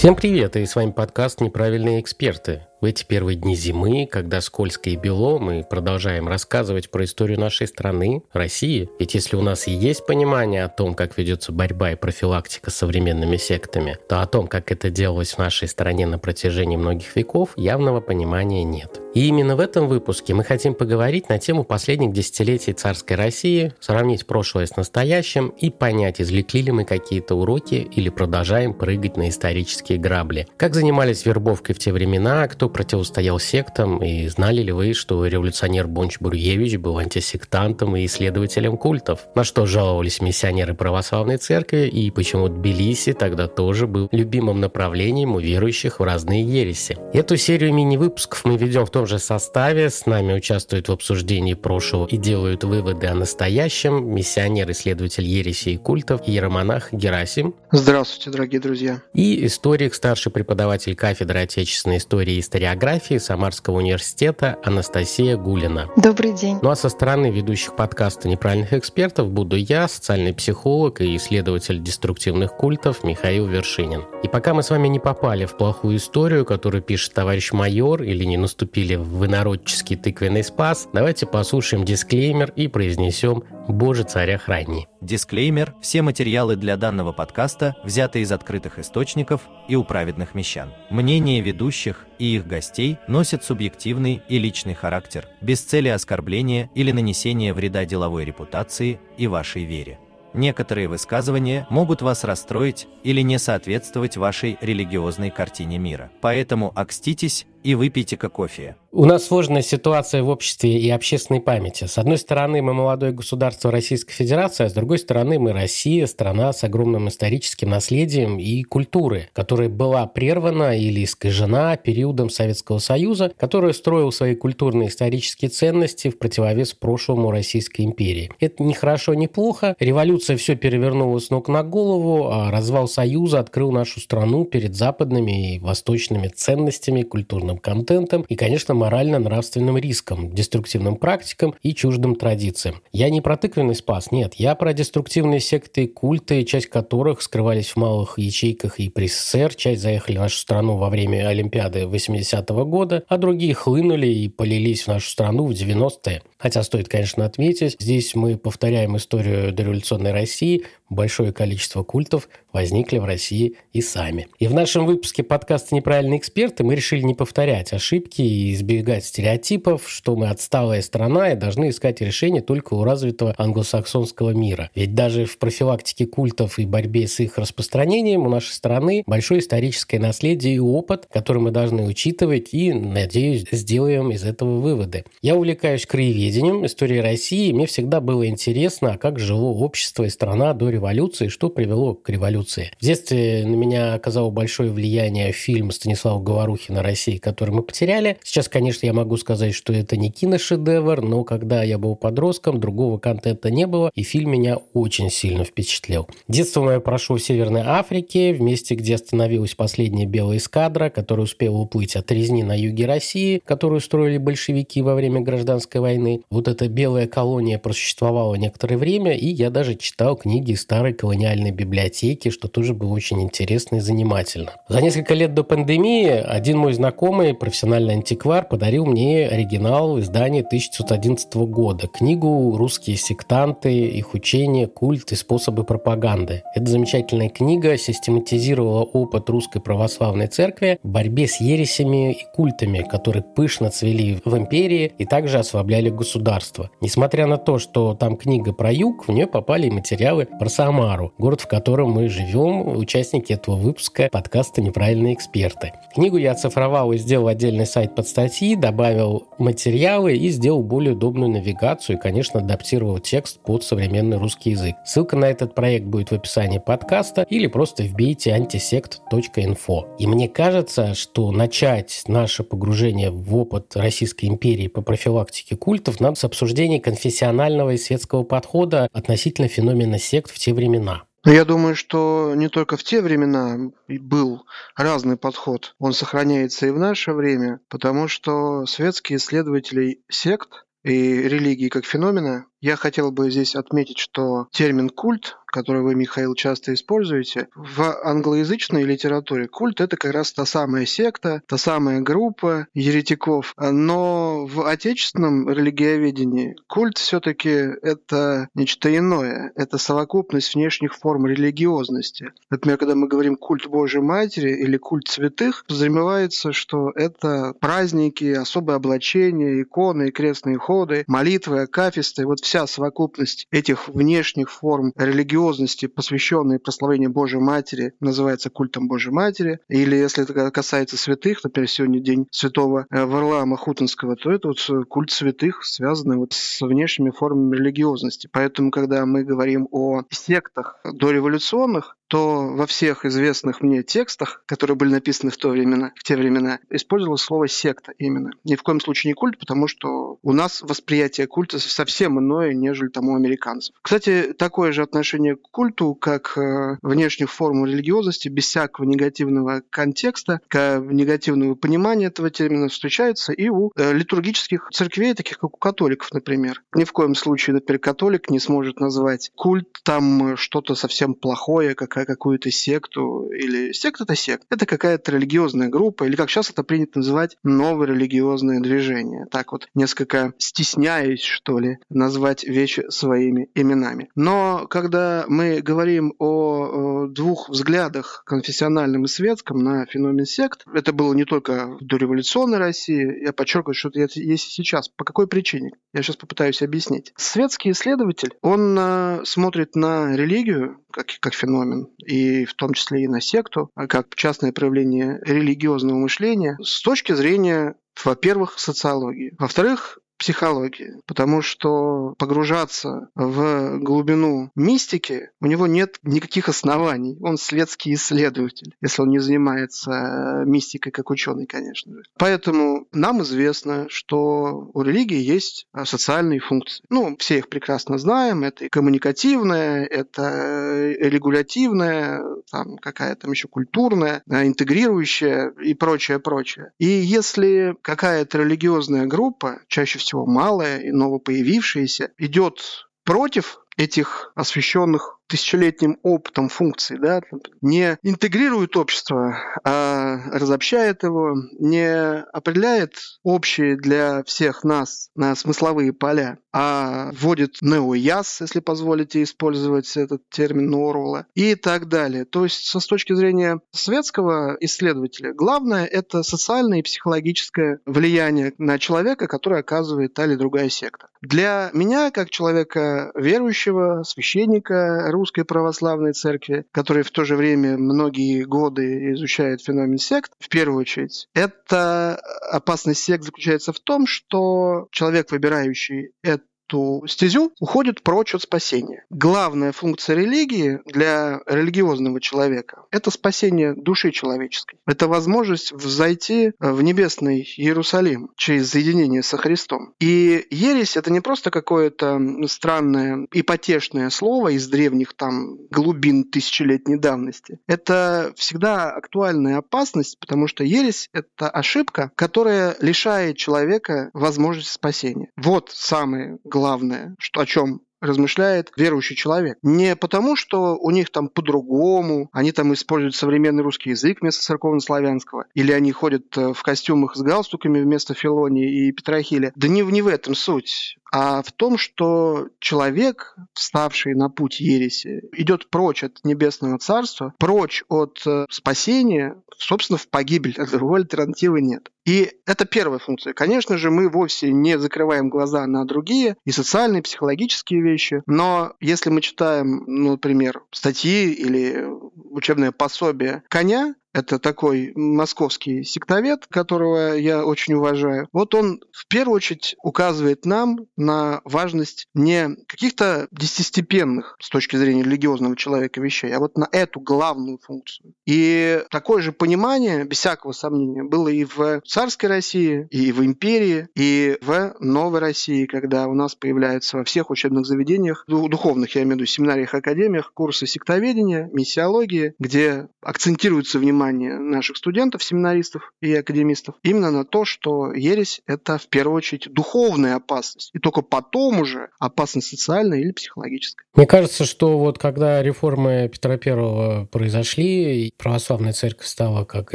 Всем привет, и с вами подкаст «Неправильные эксперты». В эти первые дни зимы, когда скользко и бело, мы продолжаем рассказывать про историю нашей страны, России. Ведь если у нас и есть понимание о том, как ведется борьба и профилактика с современными сектами, то о том, как это делалось в нашей стране на протяжении многих веков, явного понимания нет. И именно в этом выпуске мы хотим поговорить на тему последних десятилетий царской России, сравнить прошлое с настоящим и понять, извлекли ли мы какие-то уроки или продолжаем прыгать на исторические грабли. Как занимались вербовкой в те времена, кто противостоял сектам, и знали ли вы, что революционер Бонч-Бруевич был антисектантом и исследователем культов? На что жаловались миссионеры православной церкви, и почему Тбилиси тогда тоже был любимым направлением у верующих в разные ереси? Эту серию мини-выпусков мы ведем в том же составе, с нами участвуют в обсуждении прошлого и делают выводы о настоящем миссионер-исследователь ереси и культов иеромонах Герасим. Здравствуйте, дорогие друзья. И историк, старший преподаватель кафедры отечественной истории и историографии Самарского университета Анастасия Гулина. Добрый день. Ну а со стороны ведущих подкаста «Неправильных экспертов» буду я, социальный психолог и исследователь деструктивных культов Михаил Вершинин. И пока мы с вами не попали в плохую историю, которую пишет товарищ майор, или не наступили в инородческий тыквенный спас, давайте послушаем дисклеймер и произнесем «Боже, царя храни». Дисклеймер – все материалы для данного подкаста взяты из открытых источников и у праведных мещан. Мнение ведущих и их гостей носят субъективный и личный характер, без цели оскорбления или нанесения вреда деловой репутации и вашей вере. Некоторые высказывания могут вас расстроить или не соответствовать вашей религиозной картине мира. Поэтому окститесь и выпейте-ка кофе. У нас сложная ситуация в обществе и общественной памяти. С одной стороны, мы молодое государство Российской Федерации, а с другой стороны, мы Россия, страна с огромным историческим наследием и культурой, которая была прервана или искажена периодом Советского Союза, который строил свои культурные исторические ценности в противовес прошлому Российской империи. Это не хорошо, не плохо. Революция все перевернула с ног на голову, а развал Союза открыл нашу страну перед западными и восточными ценностями, культурным контентом и, конечно, морально-нравственным риском, деструктивным практикам и чуждым традициям. Я не про тыквенный спас, нет, я про деструктивные секты и культы, часть которых скрывались в малых ячейках и при СССР, часть заехали в нашу страну во время Олимпиады 80-го года, а другие хлынули и полились в нашу страну в 90-е. Хотя стоит, конечно, отметить, здесь мы повторяем историю дореволюционной России, большое количество культов возникли в России и сами. И в нашем выпуске подкаста «Неправильные эксперты» мы решили не повторять ошибки и избегать стереотипов, что мы отсталая страна и должны искать решения только у развитого англосаксонского мира. Ведь даже в профилактике культов и борьбе с их распространением у нашей страны большое историческое наследие и опыт, который мы должны учитывать и, надеюсь, сделаем из этого выводы. Я увлекаюсь краеведением, историей России, и мне всегда было интересно, а как жило общество и страна до революции революции, что привело к революции. В детстве на меня оказало большое влияние фильм Станислава Говорухина «Россия», который мы потеряли. Сейчас, конечно, я могу сказать, что это не киношедевр, но когда я был подростком, другого контента не было, и фильм меня очень сильно впечатлил. Детство мое прошло в Северной Африке, в месте, где остановилась последняя белая эскадра, которая успела уплыть от резни на юге России, которую строили большевики во время гражданской войны. Вот эта белая колония просуществовала некоторое время, и я даже читал книги старой колониальной библиотеки, что тоже было очень интересно и занимательно. За несколько лет до пандемии один мой знакомый, профессиональный антиквар, подарил мне оригинал издания 1911 года, книгу «Русские сектанты, их учения, культ и способы пропаганды». Эта замечательная книга систематизировала опыт русской православной церкви в борьбе с ересями и культами, которые пышно цвели в империи и также ослабляли государство. Несмотря на то, что там книга про юг, в нее попали материалы про Самару, город, в котором мы живем, участники этого выпуска подкаста «Неправильные эксперты». Книгу я оцифровал и сделал отдельный сайт под статьи, добавил материалы и сделал более удобную навигацию и, конечно, адаптировал текст под современный русский язык. Ссылка на этот проект будет в описании подкаста или просто вбейте antisect.info. И мне кажется, что начать наше погружение в опыт Российской империи по профилактике культов надо с обсуждения конфессионального и светского подхода относительно феномена сект в те времена. Но я думаю, что не только в те времена был разный подход. Он сохраняется и в наше время, потому что светские исследователи сект и религии как феномена я хотел бы здесь отметить, что термин «культ», который вы, Михаил, часто используете, в англоязычной литературе культ – это как раз та самая секта, та самая группа еретиков. Но в отечественном религиоведении культ все-таки это нечто иное. Это совокупность внешних форм религиозности. Например, когда мы говорим «культ Божьей Матери» или «культ святых», подразумевается, что это праздники, особые облачения, иконы, крестные ходы, молитвы, акафисты. Вот вся совокупность этих внешних форм религиозности, посвященные прославлению Божьей Матери, называется культом Божьей Матери. Или если это касается святых, например, сегодня день святого э, Варлаама Хутинского, то это вот э, культ святых, связанный вот с внешними формами религиозности. Поэтому, когда мы говорим о сектах дореволюционных, то во всех известных мне текстах, которые были написаны в, то времена, в те времена, использовалось слово «секта» именно. Ни в коем случае не культ, потому что у нас восприятие культа совсем иное, нежели там у американцев. Кстати, такое же отношение к культу, как э, внешних форм религиозности, без всякого негативного контекста, негативного понимания этого термина встречается и у э, литургических церквей, таких как у католиков, например. Ни в коем случае, например, католик не сможет назвать культ там что-то совсем плохое, как какую-то секту, или секта это сект, это какая-то религиозная группа, или как сейчас это принято называть, новое религиозное движение. Так вот, несколько стесняюсь, что ли, назвать вещи своими именами. Но когда мы говорим о двух взглядах, конфессиональном и светском, на феномен сект, это было не только в дореволюционной России, я подчеркиваю, что это есть сейчас. По какой причине? Я сейчас попытаюсь объяснить. Светский исследователь, он э, смотрит на религию как, как феномен, и в том числе и на секту, а как частное проявление религиозного мышления с точки зрения во-первых, социологии. Во-вторых, психологии, потому что погружаться в глубину мистики у него нет никаких оснований. Он светский исследователь, если он не занимается э, мистикой как ученый, конечно же. Поэтому нам известно, что у религии есть э, социальные функции. Ну, все их прекрасно знаем. Это и коммуникативная, это э, регулятивная, там какая там еще культурная, интегрирующая и прочее, прочее. И если какая-то религиозная группа, чаще всего всего малая и новопоявившаяся, идет против этих освященных тысячелетним опытом функций, да, не интегрирует общество, а разобщает его, не определяет общие для всех нас на смысловые поля, а вводит неояс, если позволите использовать этот термин Оруэлла, и так далее. То есть, с точки зрения светского исследователя, главное – это социальное и психологическое влияние на человека, которое оказывает та или другая секта. Для меня, как человека верующего, священника, Русской Православной Церкви, который в то же время многие годы изучает феномен сект, в первую очередь, это опасность сект заключается в том, что человек, выбирающий это эту стезю, уходит прочь от спасения. Главная функция религии для религиозного человека – это спасение души человеческой. Это возможность взойти в небесный Иерусалим через соединение со Христом. И ересь – это не просто какое-то странное ипотешное слово из древних там глубин тысячелетней давности. Это всегда актуальная опасность, потому что ересь – это ошибка, которая лишает человека возможности спасения. Вот самое главное главное, что, о чем размышляет верующий человек. Не потому, что у них там по-другому, они там используют современный русский язык вместо церковно-славянского, или они ходят э, в костюмах с галстуками вместо Филонии и Петрохиля. Да не, не в этом суть. а в том, что человек, вставший на путь ереси, идет прочь от небесного царства, прочь от э, спасения, собственно, в погибель. Другой альтернативы нет. И это первая функция. Конечно же, мы вовсе не закрываем глаза на другие и социальные, и психологические вещи, но если мы читаем, ну, например, статьи или учебное пособие коня, это такой московский сектовед, которого я очень уважаю. Вот он в первую очередь указывает нам на важность не каких-то десятистепенных с точки зрения религиозного человека вещей, а вот на эту главную функцию. И такое же понимание, без всякого сомнения, было и в царской России, и в империи, и в новой России, когда у нас появляются во всех учебных заведениях, духовных, я имею в виду, семинариях, академиях, курсы сектоведения, миссиологии, где акцентируется внимание внимание наших студентов, семинаристов и академистов именно на то, что ересь – это в первую очередь духовная опасность, и только потом уже опасность социальная или психологическая. Мне кажется, что вот когда реформы Петра Первого произошли, православная церковь стала как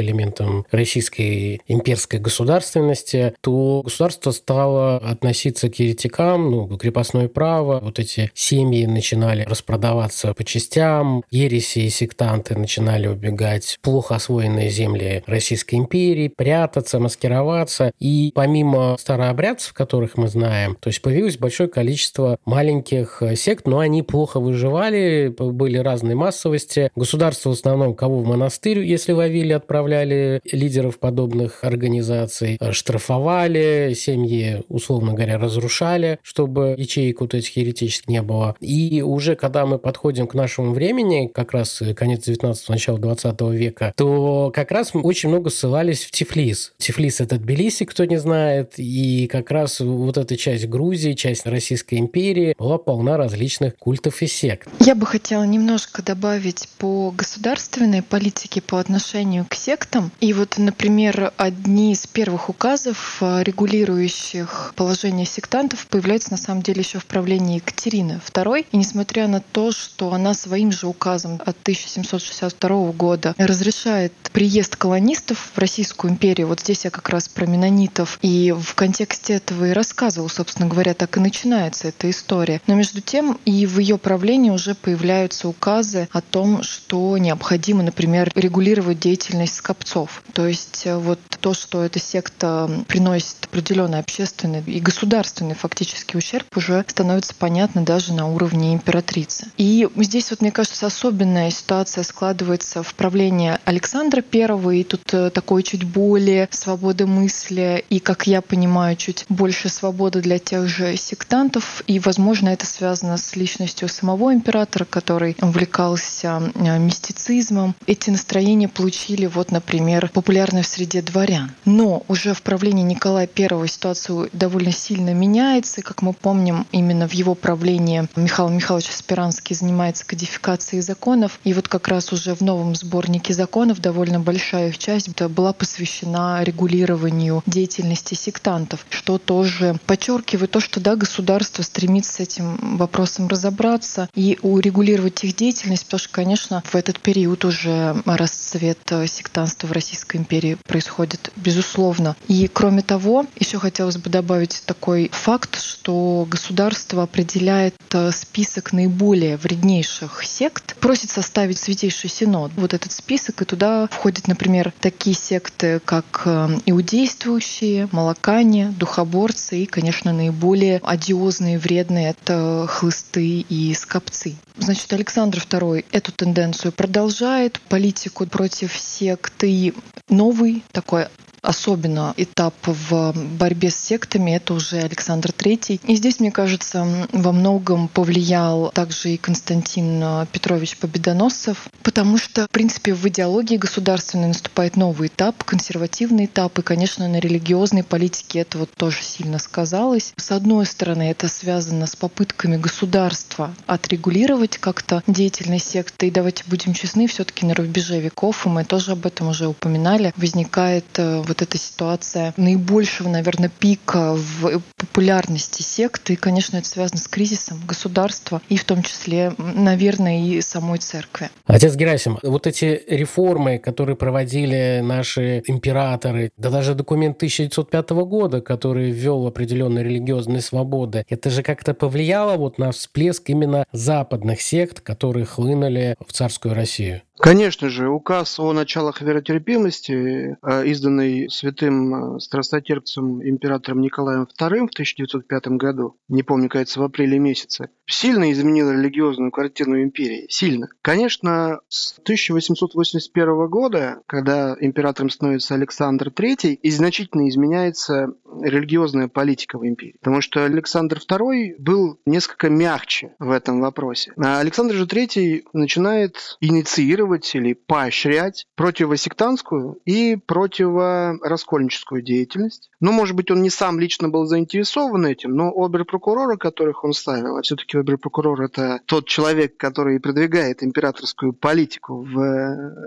элементом российской имперской государственности, то государство стало относиться к еретикам, ну, крепостное право, вот эти семьи начинали распродаваться по частям, ереси и сектанты начинали убегать плохо освоенные земли Российской империи, прятаться, маскироваться. И помимо старообрядцев, которых мы знаем, то есть появилось большое количество маленьких сект, но они плохо выживали, были разные массовости. Государство в основном кого в монастырь, если ловили, отправляли лидеров подобных организаций, штрафовали, семьи, условно говоря, разрушали, чтобы ячеек вот этих еретических не было. И уже когда мы подходим к нашему времени, как раз конец 19-го, начало 20 века, то то как раз очень много ссылались в Тифлис. Тифлис — это Тбилиси, кто не знает, и как раз вот эта часть Грузии, часть Российской империи была полна различных культов и сект. Я бы хотела немножко добавить по государственной политике по отношению к сектам. И вот, например, одни из первых указов, э, регулирующих положение сектантов, появляются на самом деле еще в правлении Екатерины II. И несмотря на то, что она своим же указом от 1762 года разрешает разрешает приезд колонистов в Российскую империю. Вот здесь я как раз про менонитов. И в контексте этого и рассказывал, собственно говоря, так и начинается эта история. Но между тем и в ее правлении уже появляются указы о том, что необходимо, например, регулировать деятельность скопцов. То есть э, вот то, что эта секта приносит определенный общественный и государственный фактически ущерб, уже становится понятно даже на уровне императрицы. И здесь вот, мне кажется, особенная ситуация складывается в правлении Александра I, и тут э, такой чуть более свободы мысли, и, как я понимаю, чуть больше свободы для тех же сектантов, и, возможно, это связано с личностью самого императора, который увлекался э, мистицизмом. Эти настроения получили, вот, например, популярность в среде дворян. Но уже в правлении Николая I ситуация довольно сильно меняется, как мы помним, именно в его правлении Михаил Михайлович Спиранский занимается кодификацией законов, и вот как раз уже в новом сборнике законов законов довольно большая их часть была посвящена регулированию деятельности сектантов, что тоже подчеркивает то, что да, государство стремится с этим вопросом разобраться и урегулировать их деятельность, потому что, конечно, в этот период уже расцвет сектанства в Российской империи происходит, безусловно. И кроме того, еще хотелось бы добавить такой факт, что государство определяет э, список наиболее вреднейших сект, просит составить Святейший Синод. Вот этот список, и туда входят, например, такие секты, как э, иудействующие, молокане, духоборцы и, конечно, наиболее одиозные, вредные — это хлысты и скопцы. Значит, Александр II эту тенденцию продолжает, политику против секты новый такой особенно этап в борьбе с сектами, это уже Александр III. И здесь, мне кажется, во многом повлиял также и Константин Петрович Победоносцев, потому что, в принципе, в идеологии государственной наступает новый этап, консервативный этап, и, конечно, на религиозной политике это вот тоже сильно сказалось. С одной стороны, это связано с попытками государства отрегулировать как-то деятельность секты, и давайте будем честны, все таки на рубеже веков, и мы тоже об этом уже упоминали, возникает э, вот вот эта ситуация наибольшего, наверное, пика в популярности секты. И, конечно, это связано с кризисом государства и в том числе, наверное, и самой церкви. Отец Герасим, вот эти реформы, которые проводили наши императоры, да даже документ 1905 года, который ввел определенные религиозные свободы, это же как-то повлияло вот на всплеск именно западных сект, которые хлынули в царскую Россию? Конечно же, указ о началах веротерпимости, э, изданный святым э, страстотерпцем императором Николаем II в 1905 году, не помню, кажется, в апреле месяце, сильно изменил религиозную картину империи. Сильно. Конечно, с 1881 года, когда императором становится Александр III, и значительно изменяется религиозная политика в империи. Потому что Александр II был несколько мягче в этом вопросе. А Александр же III начинает инициировать или поощрять противосектантскую и противораскольническую деятельность. Ну, может быть, он не сам лично был заинтересован этим, но обер-прокуроры, которых он ставил, а все-таки обер-прокурор – это тот человек, который продвигает императорскую политику в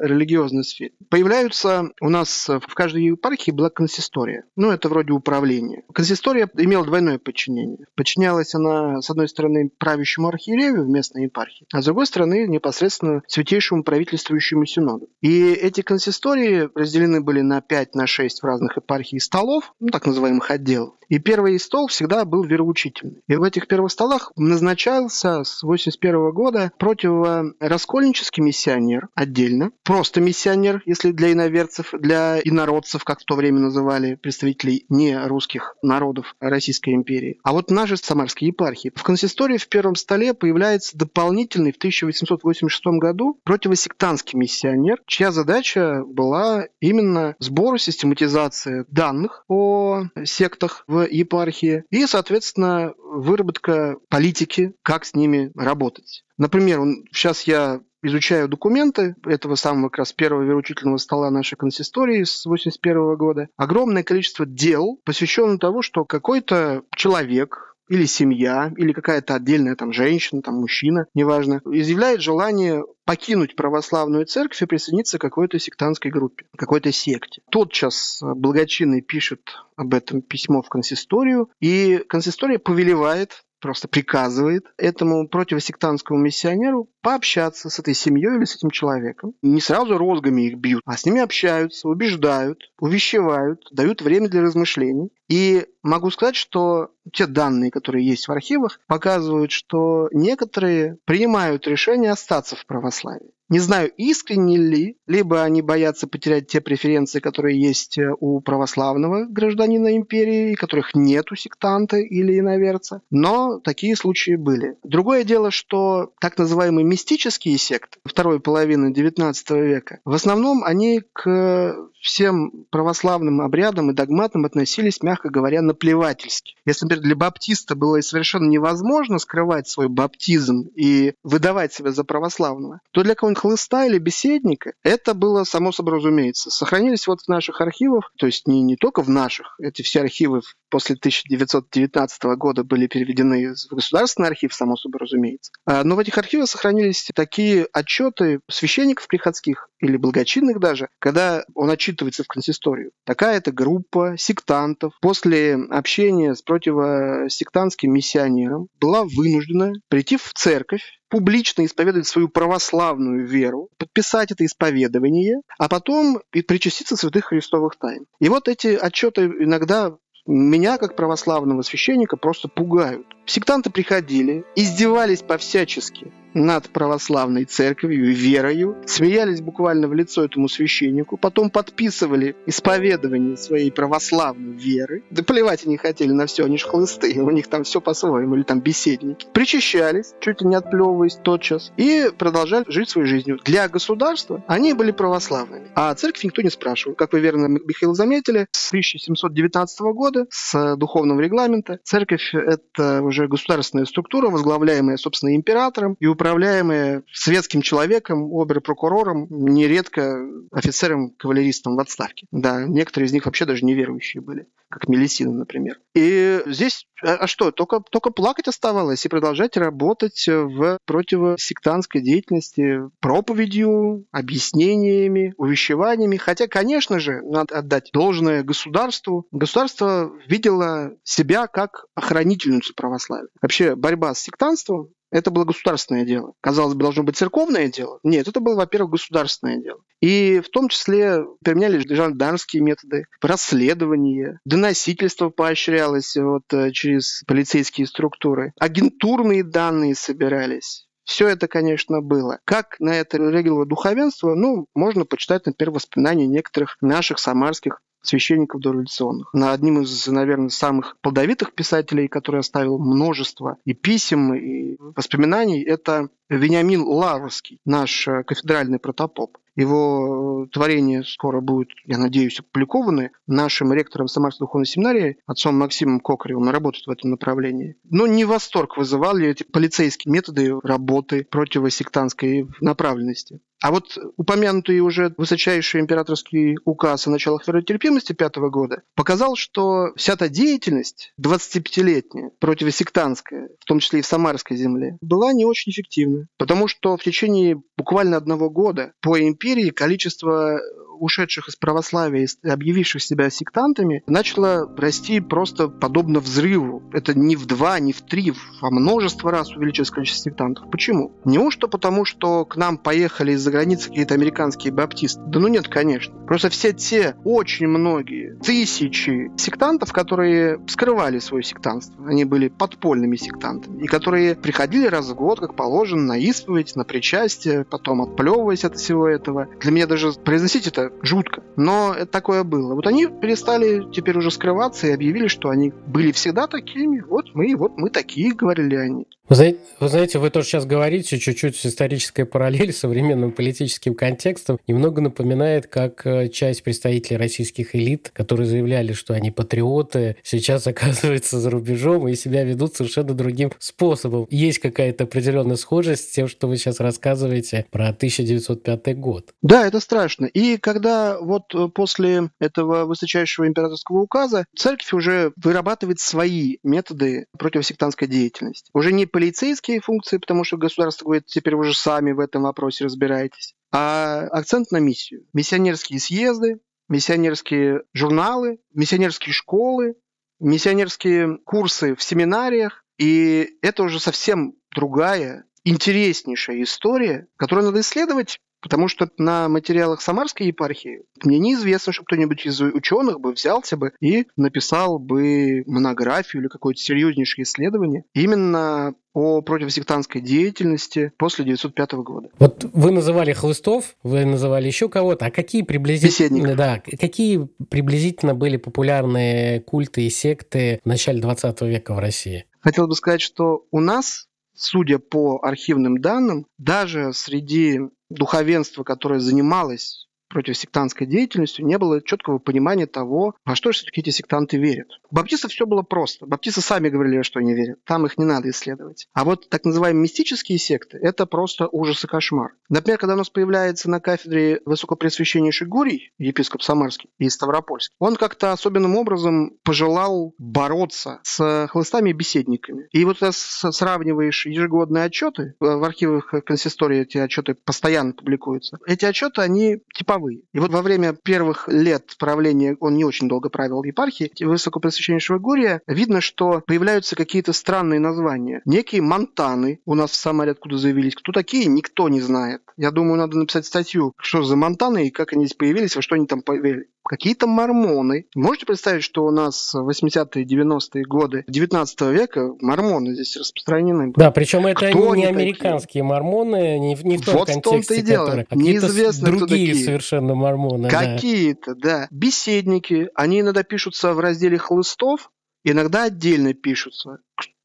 религиозной сфере. Появляются у нас в каждой епархии была консистория. Ну, это вроде управления. Консистория имела двойное подчинение. Подчинялась она, с одной стороны, правящему архиерею в местной епархии, а с другой стороны, непосредственно святейшему правительству правительствующему синоду. И эти консистории разделены были на 5, на 6 в разных епархиях столов, ну, так называемых отделов. И первый стол всегда был вероучительный. И в этих первых столах назначался с 81 года противораскольнический миссионер отдельно, просто миссионер, если для иноверцев, для инородцев, как в то время называли представителей не русских народов Российской империи. А вот наши самарские епархии. В консистории в первом столе появляется дополнительный в 1886 году противосектантский миссионер, чья задача была именно сбор и систематизация данных о сектах в епархии и, соответственно, выработка политики, как с ними работать. Например, сейчас я изучаю документы этого самого как раз первого вероучительного стола нашей консистории с 81 года. Огромное количество дел посвящено тому, что какой-то человек, или семья, или какая-то отдельная там женщина, там мужчина, неважно, изъявляет желание покинуть православную церковь и присоединиться к какой-то сектантской группе, какой-то секте. Тотчас благочинный пишет об этом письмо в консисторию, и консистория повелевает просто приказывает этому противосектантскому миссионеру пообщаться с этой семьей или с этим человеком. Не сразу розгами их бьют, а с ними общаются, убеждают, увещевают, дают время для размышлений. И могу сказать, что те данные, которые есть в архивах, показывают, что некоторые принимают решение остаться в православии. Не знаю, искренне ли, либо они боятся потерять те преференции, которые есть э, у православного гражданина империи, которых нет у сектанта или иноверца, но такие случаи были. Другое дело, что так называемые мистические секты второй половины XIX века, в основном они к всем православным обрядам и догматам относились, мягко говоря, наплевательски. Если, например, для баптиста было совершенно невозможно скрывать свой баптизм и выдавать себя за православного, то для какого-нибудь хлыста или беседника это было само собой разумеется. Сохранились вот в наших архивах, то есть не, не только в наших, эти все архивы после 1919 года были переведены в государственный архив, само собой разумеется. А, но в этих архивах сохранились такие отчеты священников приходских или благочинных даже, когда он отчитывается в консисторию. Такая-то группа сектантов после общения с противосектантским миссионером была вынуждена прийти в церковь, публично исповедовать свою православную веру, подписать это исповедование, а потом и причаститься святых христовых тайн. И вот эти отчеты иногда меня, как православного священника, просто пугают. Сектанты приходили, издевались по-всячески над православной церковью и верою, смеялись буквально в лицо этому священнику, потом подписывали исповедование своей православной веры. Да плевать они хотели на все, они ж хлысты, у них там все по-своему, или там беседники. Причащались, чуть ли не отплевываясь тотчас, и продолжали жить своей жизнью. Для государства они были православными, а церковь никто не спрашивал. Как вы верно, Михаил, заметили, с 1719 года, с духовного регламента, церковь — это уже государственная структура, возглавляемая, собственно, императором, и управляемые светским человеком, обер-прокурором, нередко офицером-кавалеристом в отставке. Да, некоторые из них вообще даже неверующие были, как Мелисина, например. И здесь А, а что, только, только плакать оставалось и продолжать работать в противосектантской деятельности проповедью, объяснениями, увещеваниями. Хотя, конечно же, надо отдать должное государству. Государство видело себя как охранительницу православия. Вообще борьба с сектантством это было государственное дело. Казалось бы, должно быть церковное дело. Нет, это было, во-первых, государственное дело. И в том числе применяли жандармские методы, расследование, доносительство поощрялось вот, э, через полицейские структуры, агентурные данные собирались. Все это, конечно, было. Как на это реагировало духовенство, ну, можно почитать, например, воспоминания некоторых наших самарских священников дореволюционных. На одним из, наверное, самых плодовитых писателей, который оставил множество и писем, и воспоминаний, это Вениамин Лаврский, наш э, кафедральный протопоп. Его э, творение скоро будет, я надеюсь, опубликованы нашим ректором Самарской духовной семинарии, отцом Максимом Кокаревым, работает в этом направлении. Но не восторг вызывали эти полицейские методы работы противосектантской направленности. А вот упомянутый уже высочайший императорский указ о началах веротерпимости пятого года показал, что вся та деятельность 25-летняя, противосектантская, в том числе и в Самарской земле, была не очень эффективна. Потому что в течение буквально одного года по империи количество ушедших из православия и объявивших себя сектантами, начало расти просто подобно взрыву. Это не в два, не в три, а множество раз увеличилось количество сектантов. Почему? Неужто потому, что к нам поехали из-за границы какие-то американские баптисты? Да ну нет, конечно. Просто все те очень многие тысячи сектантов, которые скрывали свое сектантство, они были подпольными сектантами, и которые приходили раз в год, как положено, на исповедь, на причастие, потом отплевываясь от всего этого. Для меня даже произносить это жутко. Но такое было. Вот они перестали теперь уже скрываться и объявили, что они были всегда такими. Вот мы, вот мы такие, говорили они. Вы знаете, вы, знаете, вы тоже сейчас говорите чуть-чуть историческая параллель с современным политическим контекстом немного напоминает, как э, часть представителей российских элит, которые заявляли, что они патриоты, сейчас оказываются за рубежом и себя ведут совершенно другим способом. Есть какая-то определенная схожесть с тем, что вы сейчас рассказываете про 1905 год. Да, это страшно. И когда вот э, после этого высочайшего императорского указа церковь уже вырабатывает свои методы противосектантской деятельности. Уже не полицейские функции, потому что государство говорит, теперь вы же сами в этом вопросе разбираетесь, а акцент на миссию. Миссионерские съезды, миссионерские журналы, миссионерские школы, миссионерские курсы в семинариях. И это уже совсем другая, интереснейшая история, которую надо исследовать Потому что на материалах Самарской епархии мне неизвестно, что кто-нибудь из ученых бы взялся бы и написал бы монографию или какое-то серьезнейшее исследование именно о противосектантской деятельности после 1905 года. Вот вы называли Хлыстов, вы называли еще кого-то, а какие приблизительно, да, какие приблизительно были популярные культы и секты в начале 20 века в России? Хотел бы сказать, что у нас судя по архивным данным, даже среди духовенства, которое занималось противосектантской деятельностью не было четкого понимания того, во что же все-таки эти сектанты верят. У баптистов все было просто. Баптисты сами говорили, во что они верят. Там их не надо исследовать. А вот так называемые мистические секты – это просто ужас и кошмар. Например, когда у нас появляется на кафедре Высокопресвященнейший Гурий, епископ Самарский и Ставропольский, он как-то особенным образом пожелал бороться с хлыстами и беседниками. И вот когда сравниваешь ежегодные отчеты, в архивах консистории эти отчеты постоянно публикуются, эти отчеты, они типа таковые. И вот во время первых лет правления, он не очень долго правил епархии, Высокопресвященнейшего Гурия, видно, что появляются какие-то странные названия. Некие монтаны у нас в Самаре откуда заявились. Кто такие, никто не знает. Я думаю, надо написать статью, что за монтаны и как они здесь появились, во что они там появились какие-то мормоны. Можете представить, что у нас в 80-е, 90-е годы 19 века мормоны здесь распространены были? Да, причем это кто не американские такие? мормоны, не, не в том вот контексте, в том-то и дело. Которые, а Неизвестно, другие совершенно мормоны. Какие-то, да. да. Беседники, они иногда пишутся в разделе хлыстов, иногда отдельно пишутся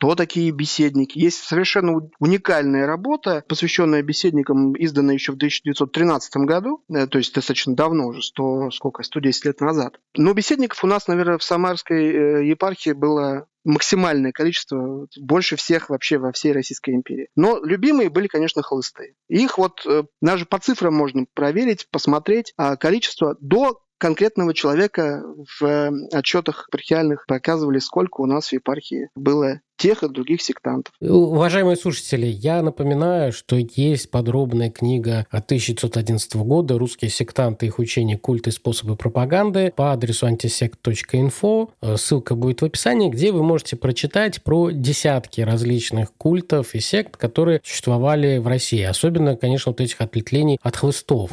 кто такие беседники. Есть совершенно уникальная работа, посвященная беседникам, изданная еще в 1913 году, э, то есть достаточно давно уже, 100, сколько, 110 лет назад. Но беседников у нас, наверное, в Самарской э, епархии было максимальное количество, больше всех вообще во всей Российской империи. Но любимые были, конечно, холостые. Их вот э, даже по цифрам можно проверить, посмотреть. А количество до конкретного человека в э, отчетах пархиальных показывали, сколько у нас в епархии было тех и других сектантов. Уважаемые слушатели, я напоминаю, что есть подробная книга от 1911 года «Русские сектанты, их учения, культы и способы пропаганды» по адресу antisect.info. Ссылка будет в описании, где вы можете прочитать про десятки различных культов и сект, которые существовали в России. Особенно, конечно, вот этих ответвлений от хлыстов.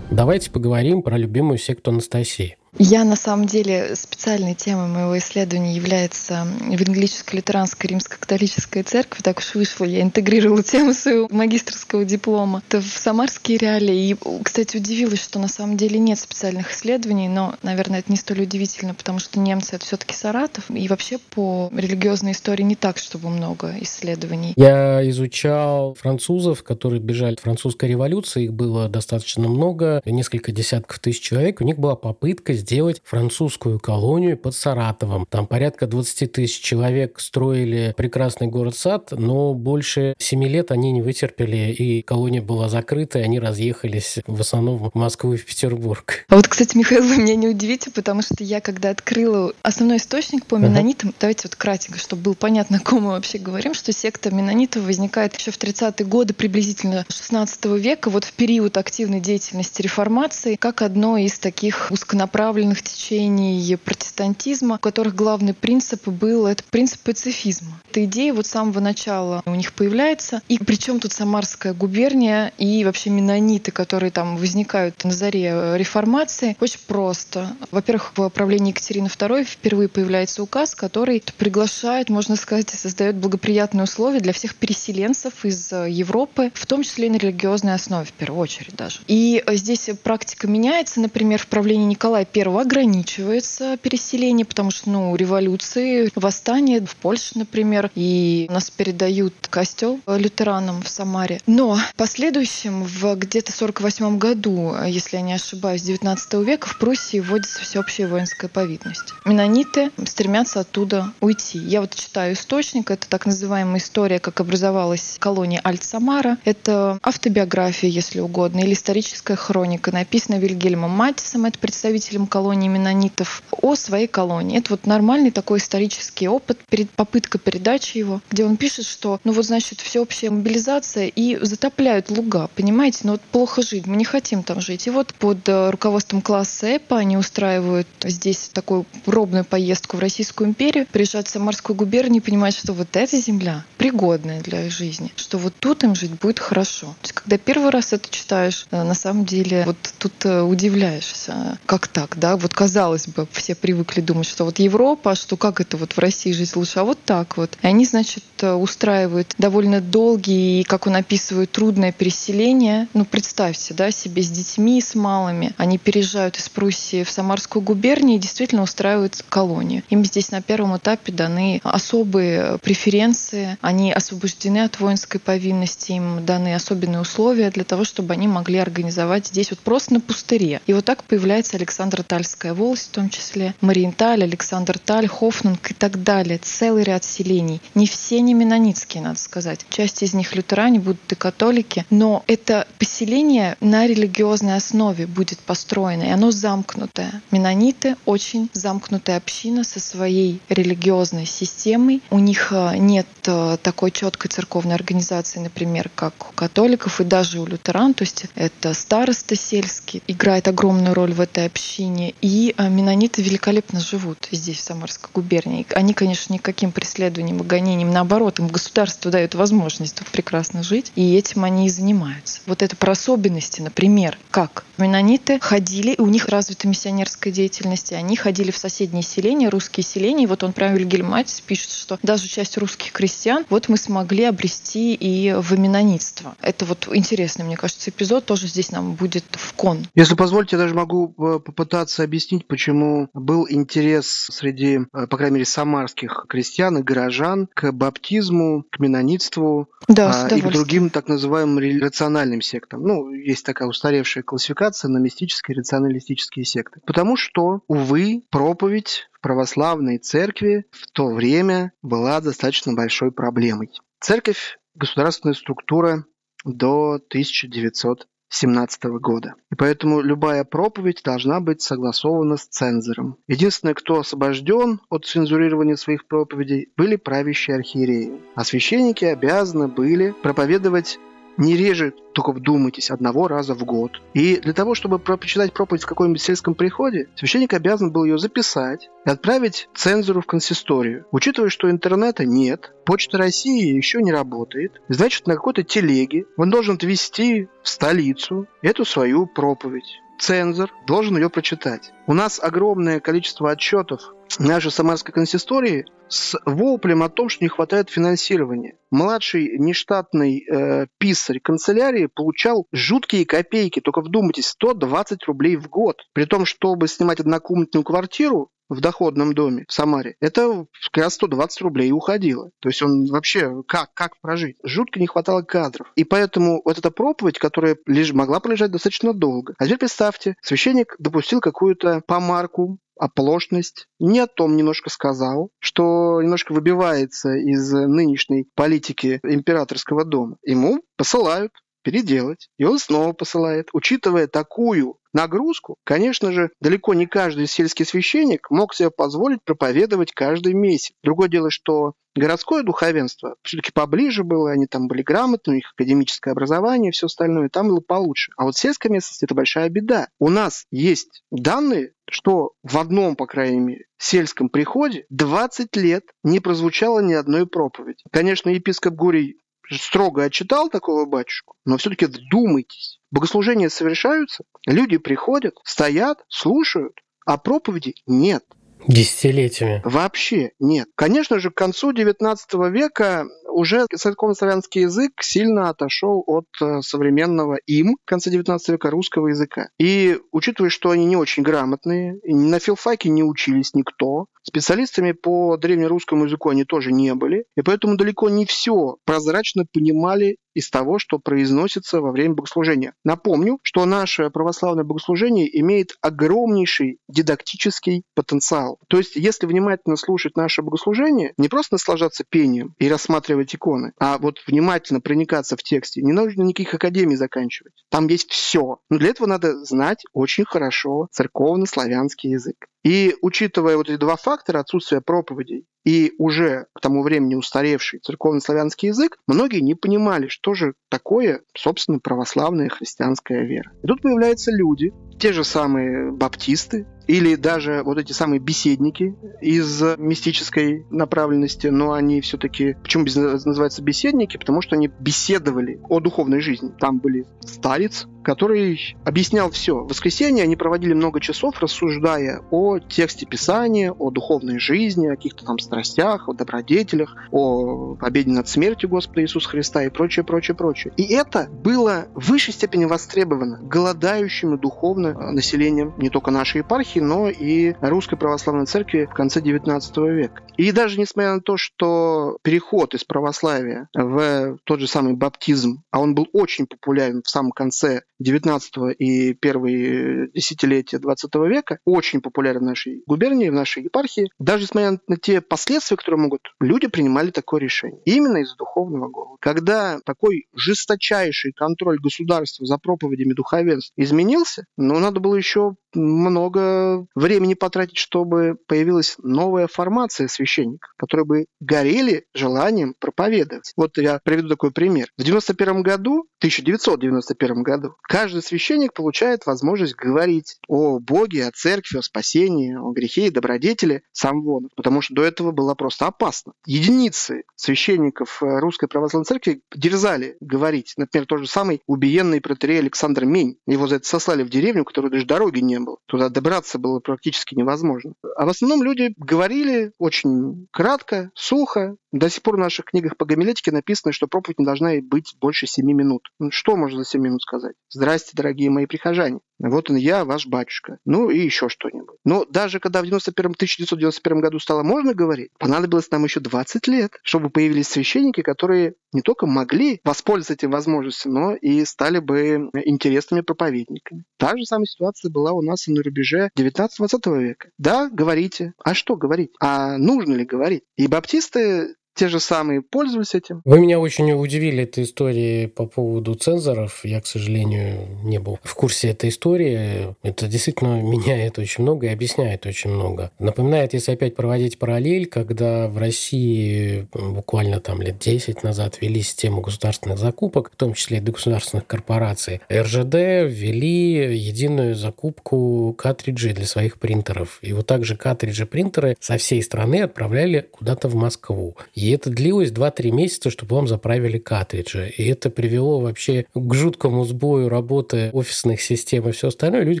Давайте поговорим про любимую секту Анастасии. Я на самом деле специальной темой моего исследования является Евангелическая лютеранская римско-католическая церковь. Так уж вышло, я интегрировала тему своего магистрского диплома. Это в самарские реалии. И, кстати, удивилась, что на самом деле нет специальных исследований, но, наверное, это не столь удивительно, потому что немцы — это все таки Саратов. И вообще по религиозной истории не так, чтобы много исследований. Я изучал французов, которые бежали от французской революции. Их было достаточно много, несколько десятков тысяч человек. У них была попытка сделать французскую колонию под Саратовом. Там порядка 20 тысяч человек строили прекрасный город-сад, но больше 7 лет они не вытерпели, и колония была закрыта, и они разъехались в основном в Москву и в Петербург. А вот, кстати, Михаил, вы меня не удивите, потому что я, когда открыла основной источник по менонитам, uh-huh. давайте вот кратенько, чтобы было понятно, о ком мы вообще говорим, что секта менонитов возникает еще в 30-е годы приблизительно 16 века, вот в период активной деятельности реформации, как одно из таких узконаправленных направленных течений протестантизма, у которых главный принцип был это принцип пацифизма. Эта идея вот с самого начала у них появляется. И причем тут Самарская губерния и вообще менониты, которые там возникают на заре реформации, очень просто. Во-первых, в правлении Екатерины II впервые появляется указ, который приглашает, можно сказать, и создает благоприятные условия для всех переселенцев из Европы, в том числе и на религиозной основе, в первую очередь даже. И здесь практика меняется. Например, в правлении Николая первого ограничивается переселение, потому что, ну, революции, восстания в Польше, например, и нас передают костел лютеранам в Самаре. Но в последующем, в где-то 48 году, если я не ошибаюсь, 19 века в Пруссии вводится всеобщая воинская повинность. Менониты стремятся оттуда уйти. Я вот читаю источник, это так называемая история, как образовалась колония Альт-Самара. Это автобиография, если угодно, или историческая хроника, написанная Вильгельмом Матисом, это представителем колонии менонитов о своей колонии. Это вот нормальный такой исторический опыт, перед, попытка передачи его, где он пишет, что ну вот значит всеобщая мобилизация и затопляют луга, понимаете, ну вот плохо жить, мы не хотим там жить. И вот под э, руководством класса ЭПА они устраивают здесь такую робную поездку в Российскую империю, приезжают в Самарскую губернию и понимают, что вот эта земля пригодная для их жизни, что вот тут им жить будет хорошо. То есть, когда первый раз это читаешь, э, на самом деле вот тут э, удивляешься, как так, да, вот казалось бы, все привыкли думать, что вот Европа, а что как это вот в России жить лучше, а вот так вот. И они, значит, устраивают довольно долгие и, как он описывает, трудное переселение. Ну, представьте, да, себе с детьми, с малыми. Они переезжают из Пруссии в Самарскую губернию и действительно устраивают колонию. Им здесь на первом этапе даны особые преференции, они освобождены от воинской повинности, им даны особенные условия для того, чтобы они могли организовать здесь вот просто на пустыре. И вот так появляется Александр Тальская волость, в том числе Мариенталь, Александр Таль, Хофнунг и так далее. Целый ряд селений. Не все не менонитские, надо сказать. Часть из них лютеране, будут и католики. Но это поселение на религиозной основе будет построено, и оно замкнутое. Менониты — очень замкнутая община со своей религиозной системой. У них э, нет э, такой четкой церковной организации, например, как у католиков и даже у лютеран. То есть это староста сельский играет огромную роль в этой общине Украине. И а, менониты великолепно живут здесь, в Самарской губернии. Они, конечно, никаким преследованием и гонением, наоборот, им государство дает возможность тут прекрасно жить, и этим они и занимаются. Вот это про особенности, например, как менониты ходили, и у них развита миссионерская деятельность, и они ходили в соседние селения, русские селения, и вот он прямо Вильгельм пишет, что даже часть русских крестьян вот мы смогли обрести и в менонитство. Это вот интересный, мне кажется, эпизод тоже здесь нам будет в кон. Если позволите, я даже могу э, попытаться попытаться объяснить, почему был интерес среди, э, по крайней мере, самарских крестьян и горожан к баптизму, к менонитству да, а, и к другим так называемым рациональным сектам. Ну, есть такая устаревшая классификация на мистические и рационалистические секты. Потому что, увы, проповедь в православной церкви в то время была достаточно большой проблемой. Церковь – государственная структура до 1900 17 года. И поэтому любая проповедь должна быть согласована с цензором. Единственное, кто освобожден от цензурирования своих проповедей, были правящие архиереи. А священники обязаны были проповедовать не реже, только вдумайтесь, одного раза в год. И для того, чтобы прочитать проповедь в каком-нибудь сельском приходе, священник обязан был ее записать и отправить цензору в консисторию. Учитывая, что интернета нет, Почта России еще не работает, значит, на какой-то телеге он должен отвезти в столицу эту свою проповедь цензор должен ее прочитать. У нас огромное количество отчетов нашей Самарской консистории с воплем о том, что не хватает финансирования. Младший нештатный э, писарь канцелярии получал жуткие копейки, только вдумайтесь, 120 рублей в год. При том, чтобы снимать однокомнатную квартиру, в доходном доме в Самаре, это как раз 120 рублей уходило. То есть он вообще как, как прожить? Жутко не хватало кадров. И поэтому вот эта проповедь, которая лишь могла пролежать достаточно долго. А теперь представьте, священник допустил какую-то помарку, оплошность, не о том немножко сказал, что немножко выбивается из нынешней политики императорского дома. Ему посылают переделать, и он снова посылает. Учитывая такую нагрузку, конечно же, далеко не каждый сельский священник мог себе позволить проповедовать каждый месяц. Другое дело, что городское духовенство все-таки поближе было, они там были грамотны, у них академическое образование, все остальное, там было получше. А вот сельская местность – это большая беда. У нас есть данные, что в одном, по крайней мере, сельском приходе 20 лет не прозвучало ни одной проповеди. Конечно, епископ Гурий строго отчитал такого батюшку, но все-таки вдумайтесь. Богослужения совершаются, люди приходят, стоят, слушают, а проповеди нет. Десятилетиями. Вообще нет. Конечно же, к концу XIX века уже церковно-славянский язык сильно отошел от э, современного им в конце XIX века русского языка. И учитывая, что они не очень грамотные, на филфаке не учились никто, специалистами по древнерусскому языку они тоже не были, и поэтому далеко не все прозрачно понимали из того, что произносится во время богослужения. Напомню, что наше православное богослужение имеет огромнейший дидактический потенциал. То есть, если внимательно слушать наше богослужение, не просто наслаждаться пением и рассматривать иконы, а вот внимательно проникаться в тексте, не нужно никаких академий заканчивать. Там есть все. Но для этого надо знать очень хорошо церковно-славянский язык. И учитывая вот эти два фактора, отсутствие проповедей и уже к тому времени устаревший церковно-славянский язык, многие не понимали, что же такое, собственно, православная христианская вера. И тут появляются люди, те же самые баптисты, или даже вот эти самые беседники из мистической направленности, но они все-таки... Почему называются беседники? Потому что они беседовали о духовной жизни. Там были старец, который объяснял все. В воскресенье они проводили много часов, рассуждая о тексте Писания, о духовной жизни, о каких-то там страстях, о добродетелях, о победе над смертью Господа Иисуса Христа и прочее, прочее, прочее. И это было в высшей степени востребовано голодающим духовно населением не только нашей епархии, Пасхи, но и Русской Православной Церкви в конце XIX века. И даже несмотря на то, что переход из православия в тот же самый баптизм, а он был очень популярен в самом конце XIX и первые десятилетия XX века, очень популярен в нашей губернии, в нашей епархии, даже несмотря на те последствия, которые могут, люди принимали такое решение. Именно из духовного голода. Когда такой жесточайший контроль государства за проповедями духовенства изменился, ну, надо было еще много времени потратить, чтобы появилась новая формация священников, которые бы горели желанием проповедовать. Вот я приведу такой пример. В 91 году, 1991 году, каждый священник получает возможность говорить о Боге, о церкви, о спасении, о грехе и добродетели сам вон, потому что до этого было просто опасно. Единицы священников э, Русской Православной Церкви дерзали говорить. Например, тот же самый убиенный протерей Александр Мень. Его за это сослали в деревню, которой даже дороги не было. Туда добраться было практически невозможно. А в основном люди говорили очень кратко, сухо. До сих пор в наших книгах по гомилетике написано, что проповедь не должна быть больше 7 минут. Ну, что можно за 7 минут сказать? Здрасте, дорогие мои прихожане. Вот он я, ваш батюшка. Ну и еще что-нибудь. Но даже когда в 91 1991 году стало можно говорить, понадобилось нам еще 20 лет, чтобы появились священники, которые не только могли воспользоваться этим возможностью, но и стали бы интересными проповедниками. Та же самая ситуация была у нас и на рубеже 19-20 века. Да, говорите. А что говорить? А нужно ли говорить? И баптисты те же самые пользовались этим. Вы меня очень удивили этой историей по поводу цензоров. Я, к сожалению, не был в курсе этой истории. Это действительно меняет очень много и объясняет очень много. Напоминает, если опять проводить параллель, когда в России буквально там лет 10 назад ввели систему государственных закупок, в том числе и до государственных корпораций, РЖД ввели единую закупку картриджей для своих принтеров. И вот также картриджи принтеры со всей страны отправляли куда-то в Москву. И это длилось 2-3 месяца, чтобы вам заправили картриджи. И это привело вообще к жуткому сбою работы офисных систем и все остальное. Люди,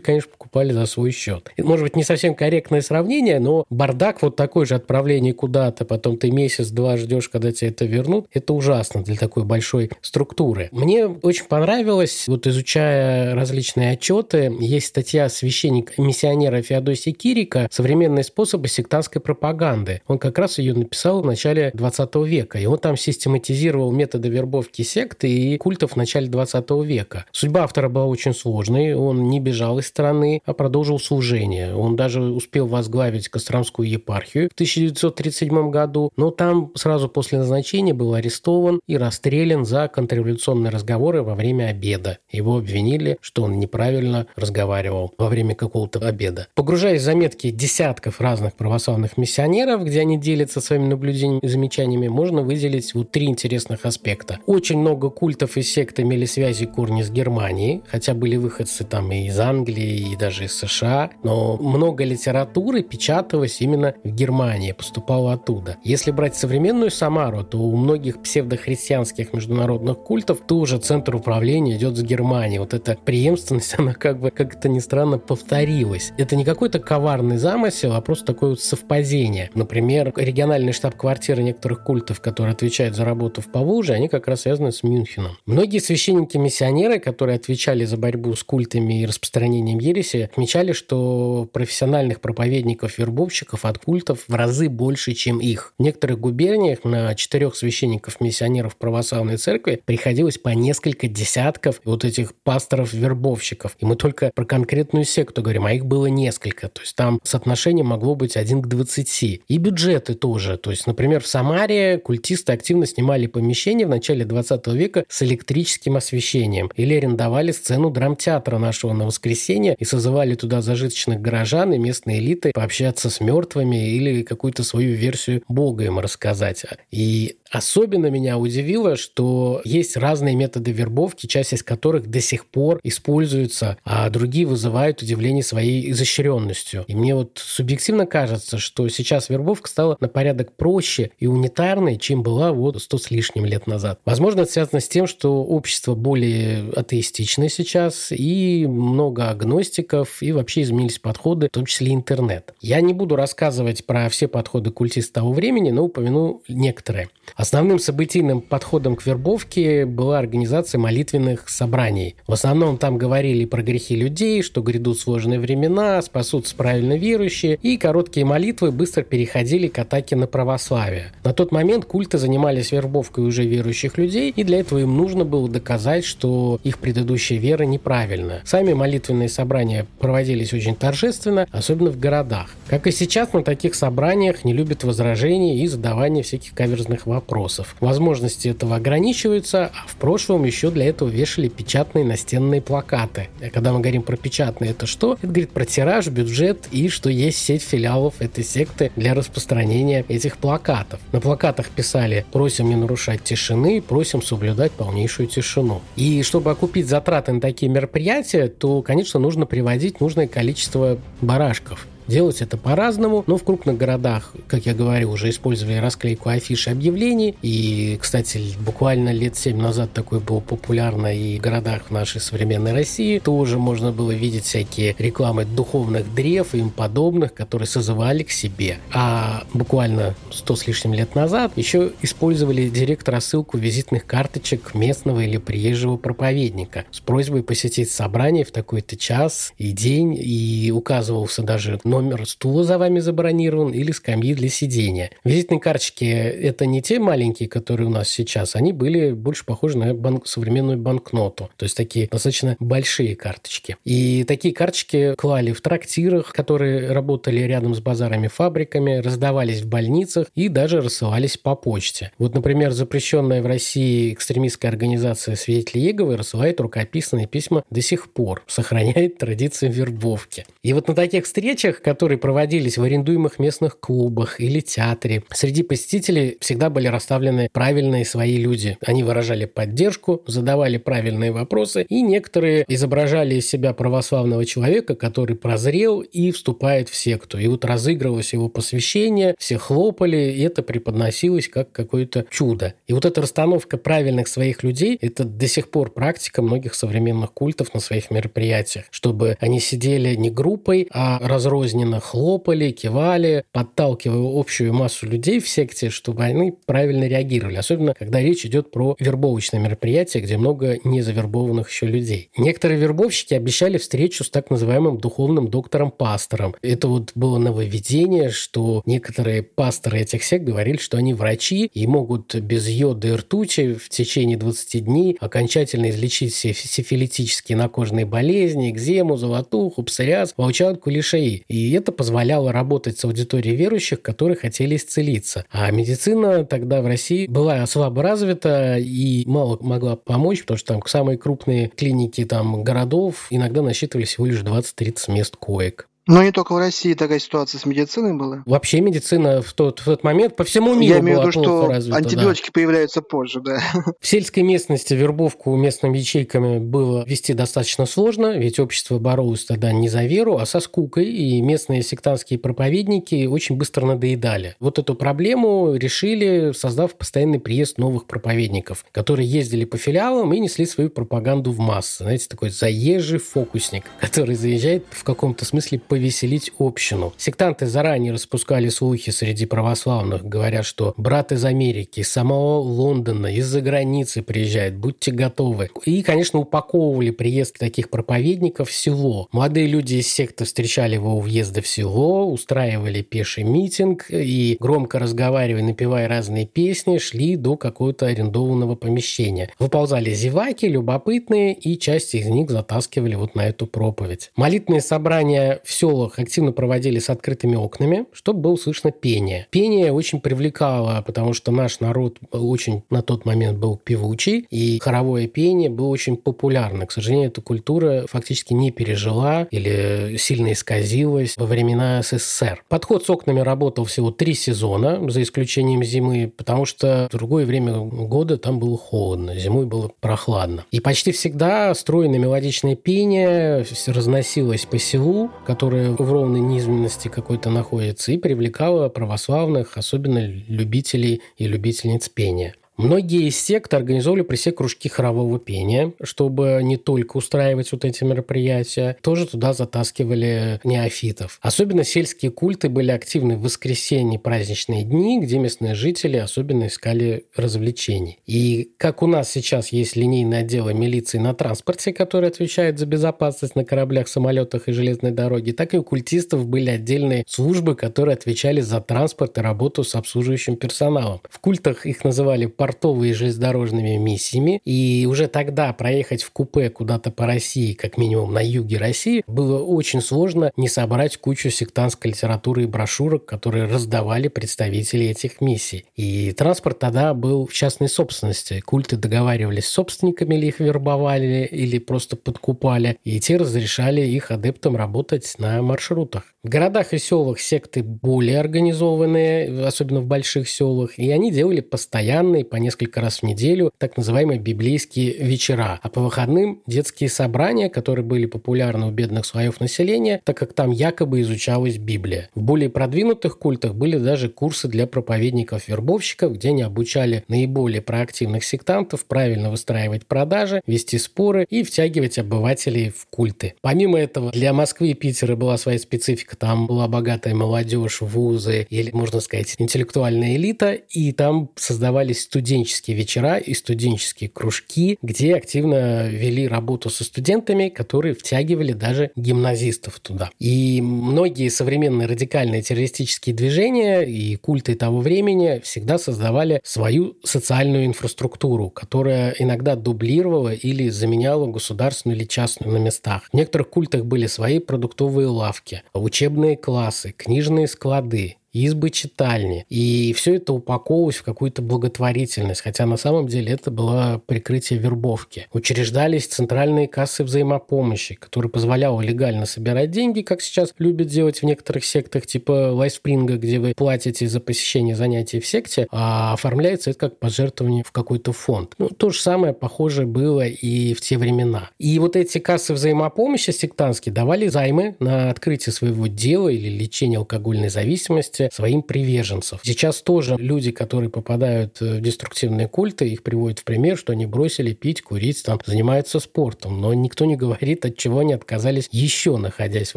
конечно, покупали за свой счет. И, может быть, не совсем корректное сравнение, но бардак вот такой же отправление куда-то, потом ты месяц-два ждешь, когда тебе это вернут, это ужасно для такой большой структуры. Мне очень понравилось, вот изучая различные отчеты, есть статья священника-миссионера Феодосия Кирика «Современные способы сектантской пропаганды». Он как раз ее написал в начале 20 века, и он там систематизировал методы вербовки секты и культов в начале 20 века. Судьба автора была очень сложной, он не бежал из страны, а продолжил служение. Он даже успел возглавить Костромскую епархию в 1937 году, но там сразу после назначения был арестован и расстрелян за контрреволюционные разговоры во время обеда. Его обвинили, что он неправильно разговаривал во время какого-то обеда. Погружаясь в заметки десятков разных православных миссионеров, где они делятся своими наблюдениями и замечаниями, можно выделить вот три интересных аспекта. Очень много культов и сект имели связи корни с Германией, хотя были выходцы там и из Англии, и даже из США, но много литературы печаталось именно в Германии, поступало оттуда. Если брать современную Самару, то у многих псевдохристианских международных культов тоже центр управления идет с Германии. Вот эта преемственность, она как бы, как это ни странно, повторилась. Это не какой-то коварный замысел, а просто такое вот совпадение. Например, региональный штаб-квартиры некоторых культов, которые отвечают за работу в Поволжье, они как раз связаны с Мюнхеном. Многие священники-миссионеры, которые отвечали за борьбу с культами и распространением ереси, отмечали, что профессиональных проповедников-вербовщиков от культов в разы больше, чем их. В некоторых губерниях на четырех священников-миссионеров православной церкви приходилось по несколько десятков вот этих пасторов-вербовщиков. И мы только про конкретную секту говорим, а их было несколько. То есть там соотношение могло быть 1 к 20. И бюджеты тоже. То есть, например, в Самаре культисты активно снимали помещения в начале 20 века с электрическим освещением или арендовали сцену драмтеатра нашего на воскресенье и созывали туда зажиточных горожан и местные элиты пообщаться с мертвыми или какую-то свою версию Бога им рассказать. И Особенно меня удивило, что есть разные методы вербовки, часть из которых до сих пор используются, а другие вызывают удивление своей изощренностью. И мне вот субъективно кажется, что сейчас вербовка стала на порядок проще и унитарной, чем была вот сто с лишним лет назад. Возможно, это связано с тем, что общество более атеистичное сейчас, и много агностиков, и вообще изменились подходы, в том числе интернет. Я не буду рассказывать про все подходы культистов того времени, но упомяну некоторые. Основным событийным подходом к вербовке была организация молитвенных собраний. В основном там говорили про грехи людей, что грядут сложные времена, спасутся правильно верующие, и короткие молитвы быстро переходили к атаке на православие. На тот момент культы занимались вербовкой уже верующих людей, и для этого им нужно было доказать, что их предыдущая вера неправильна. Сами молитвенные собрания проводились очень торжественно, особенно в городах. Как и сейчас, на таких собраниях не любят возражений и задавания всяких каверзных вопросов вопросов. Возможности этого ограничиваются, а в прошлом еще для этого вешали печатные настенные плакаты. А когда мы говорим про печатные, это что? Это говорит про тираж, бюджет и что есть сеть филиалов этой секты для распространения этих плакатов. На плакатах писали «Просим не нарушать тишины, просим соблюдать полнейшую тишину». И чтобы окупить затраты на такие мероприятия, то, конечно, нужно приводить нужное количество барашков. Делать это по-разному, но в крупных городах, как я говорил, уже использовали расклейку афиш объявлений. И, кстати, буквально лет 7 назад такое было популярно и в городах нашей современной России. Тоже можно было видеть всякие рекламы духовных древ и им подобных, которые созывали к себе. А буквально 100 с лишним лет назад еще использовали директ рассылку визитных карточек местного или приезжего проповедника с просьбой посетить собрание в такой-то час и день, и указывался даже номер номер стула за вами забронирован или скамьи для сидения. Визитные карточки – это не те маленькие, которые у нас сейчас, они были больше похожи на банк, современную банкноту, то есть такие достаточно большие карточки. И такие карточки клали в трактирах, которые работали рядом с базарами, фабриками, раздавались в больницах и даже рассылались по почте. Вот, например, запрещенная в России экстремистская организация «Свидетели Еговы» рассылает рукописные письма до сих пор, сохраняет традиции вербовки. И вот на таких встречах, которые проводились в арендуемых местных клубах или театре, среди посетителей всегда были расставлены правильные свои люди. Они выражали поддержку, задавали правильные вопросы, и некоторые изображали из себя православного человека, который прозрел и вступает в секту. И вот разыгрывалось его посвящение, все хлопали, и это преподносилось как какое-то чудо. И вот эта расстановка правильных своих людей – это до сих пор практика многих современных культов на своих мероприятиях, чтобы они сидели не группой, а разрозненно хлопали, кивали, подталкивая общую массу людей в секте, чтобы они правильно реагировали. Особенно, когда речь идет про вербовочное мероприятие, где много незавербованных еще людей. Некоторые вербовщики обещали встречу с так называемым духовным доктором-пастором. Это вот было нововведение, что некоторые пасторы этих сект говорили, что они врачи и могут без йода и ртути в течение 20 дней окончательно излечить все сифилитические накожные болезни, экзему, золотуху, псориаз, волчанку или шеи. И это позволяло работать с аудиторией верующих, которые хотели исцелиться. А медицина тогда в России была слабо развита и мало могла помочь, потому что там самые крупные клиники там городов иногда насчитывали всего лишь 20-30 мест коек. Но не только в России такая ситуация с медициной была. Вообще медицина в тот, в тот момент по всему миру Я имею в виду, что развита, антибиотики да. появляются позже, да. В сельской местности вербовку местными ячейками было вести достаточно сложно, ведь общество боролось тогда не за веру, а со скукой, и местные сектантские проповедники очень быстро надоедали. Вот эту проблему решили, создав постоянный приезд новых проповедников, которые ездили по филиалам и несли свою пропаганду в массы. Знаете, такой заезжий фокусник, который заезжает в каком-то смысле по повеселить общину. Сектанты заранее распускали слухи среди православных, говоря, что брат из Америки, из самого Лондона, из-за границы приезжает, будьте готовы. И, конечно, упаковывали приезд таких проповедников в село. Молодые люди из секты встречали его у въезда в село, устраивали пеший митинг и, громко разговаривая, напевая разные песни, шли до какого-то арендованного помещения. Выползали зеваки, любопытные, и часть из них затаскивали вот на эту проповедь. Молитвенные собрания все селах активно проводили с открытыми окнами, чтобы было слышно пение. Пение очень привлекало, потому что наш народ очень на тот момент был певучий, и хоровое пение было очень популярно. К сожалению, эта культура фактически не пережила или сильно исказилась во времена СССР. Подход с окнами работал всего три сезона, за исключением зимы, потому что в другое время года там было холодно, зимой было прохладно. И почти всегда стройное мелодичное пение разносилось по селу, которое которая в ровной низменности какой-то находится, и привлекала православных, особенно любителей и любительниц пения. Многие из сект организовали при себе кружки хорового пения, чтобы не только устраивать вот эти мероприятия, тоже туда затаскивали неофитов. Особенно сельские культы были активны в воскресенье праздничные дни, где местные жители особенно искали развлечений. И как у нас сейчас есть линейное отделы милиции на транспорте, который отвечает за безопасность на кораблях, самолетах и железной дороге, так и у культистов были отдельные службы, которые отвечали за транспорт и работу с обслуживающим персоналом. В культах их называли портовыми железнодорожными миссиями, и уже тогда проехать в купе куда-то по России, как минимум на юге России, было очень сложно не собрать кучу сектантской литературы и брошюрок, которые раздавали представители этих миссий. И транспорт тогда был в частной собственности. Культы договаривались с собственниками, или их вербовали, или просто подкупали, и те разрешали их адептам работать на маршрутах. В городах и селах секты более организованные, особенно в больших селах, и они делали постоянные, по несколько раз в неделю, так называемые библейские вечера. А по выходным детские собрания, которые были популярны у бедных слоев населения, так как там якобы изучалась Библия. В более продвинутых культах были даже курсы для проповедников-вербовщиков, где они обучали наиболее проактивных сектантов правильно выстраивать продажи, вести споры и втягивать обывателей в культы. Помимо этого, для Москвы и Питера была своя специфика. Там была богатая молодежь, вузы или, можно сказать, интеллектуальная элита, и там создавались студенты студенческие вечера и студенческие кружки, где активно вели работу со студентами, которые втягивали даже гимназистов туда. И многие современные радикальные террористические движения и культы того времени всегда создавали свою социальную инфраструктуру, которая иногда дублировала или заменяла государственную или частную на местах. В некоторых культах были свои продуктовые лавки, учебные классы, книжные склады, избы читальни. И все это упаковывалось в какую-то благотворительность, хотя на самом деле это было прикрытие вербовки. Учреждались центральные кассы взаимопомощи, которые позволяли легально собирать деньги, как сейчас любят делать в некоторых сектах, типа Лайфспринга, где вы платите за посещение занятий в секте, а оформляется это как пожертвование в какой-то фонд. Ну, то же самое похоже было и в те времена. И вот эти кассы взаимопомощи сектантские давали займы на открытие своего дела или лечение алкогольной зависимости, своим приверженцев. Сейчас тоже люди, которые попадают в деструктивные культы, их приводят в пример, что они бросили пить, курить, там, занимаются спортом. Но никто не говорит, от чего они отказались еще находясь в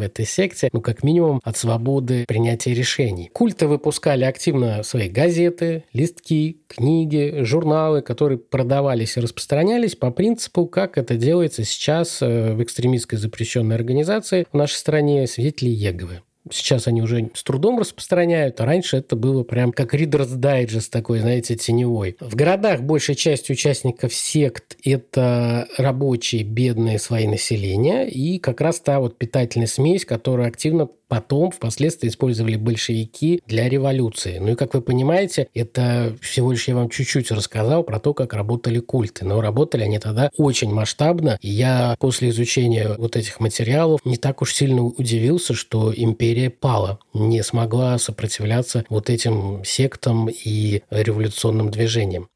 этой секте, ну, как минимум, от свободы принятия решений. Культы выпускали активно свои газеты, листки, книги, журналы, которые продавались и распространялись по принципу, как это делается сейчас э, в экстремистской запрещенной организации в нашей стране свидетели Еговы. Сейчас они уже с трудом распространяют, а раньше это было прям как Reader's Digest такой, знаете, теневой. В городах большая часть участников сект – это рабочие, бедные свои населения, и как раз та вот питательная смесь, которая активно потом впоследствии использовали большевики для революции. Ну и, как вы понимаете, это всего лишь я вам чуть-чуть рассказал про то, как работали культы. Но работали они тогда очень масштабно. И я после изучения вот этих материалов не так уж сильно удивился, что империя пала, не смогла сопротивляться вот этим сектам и революционным движениям.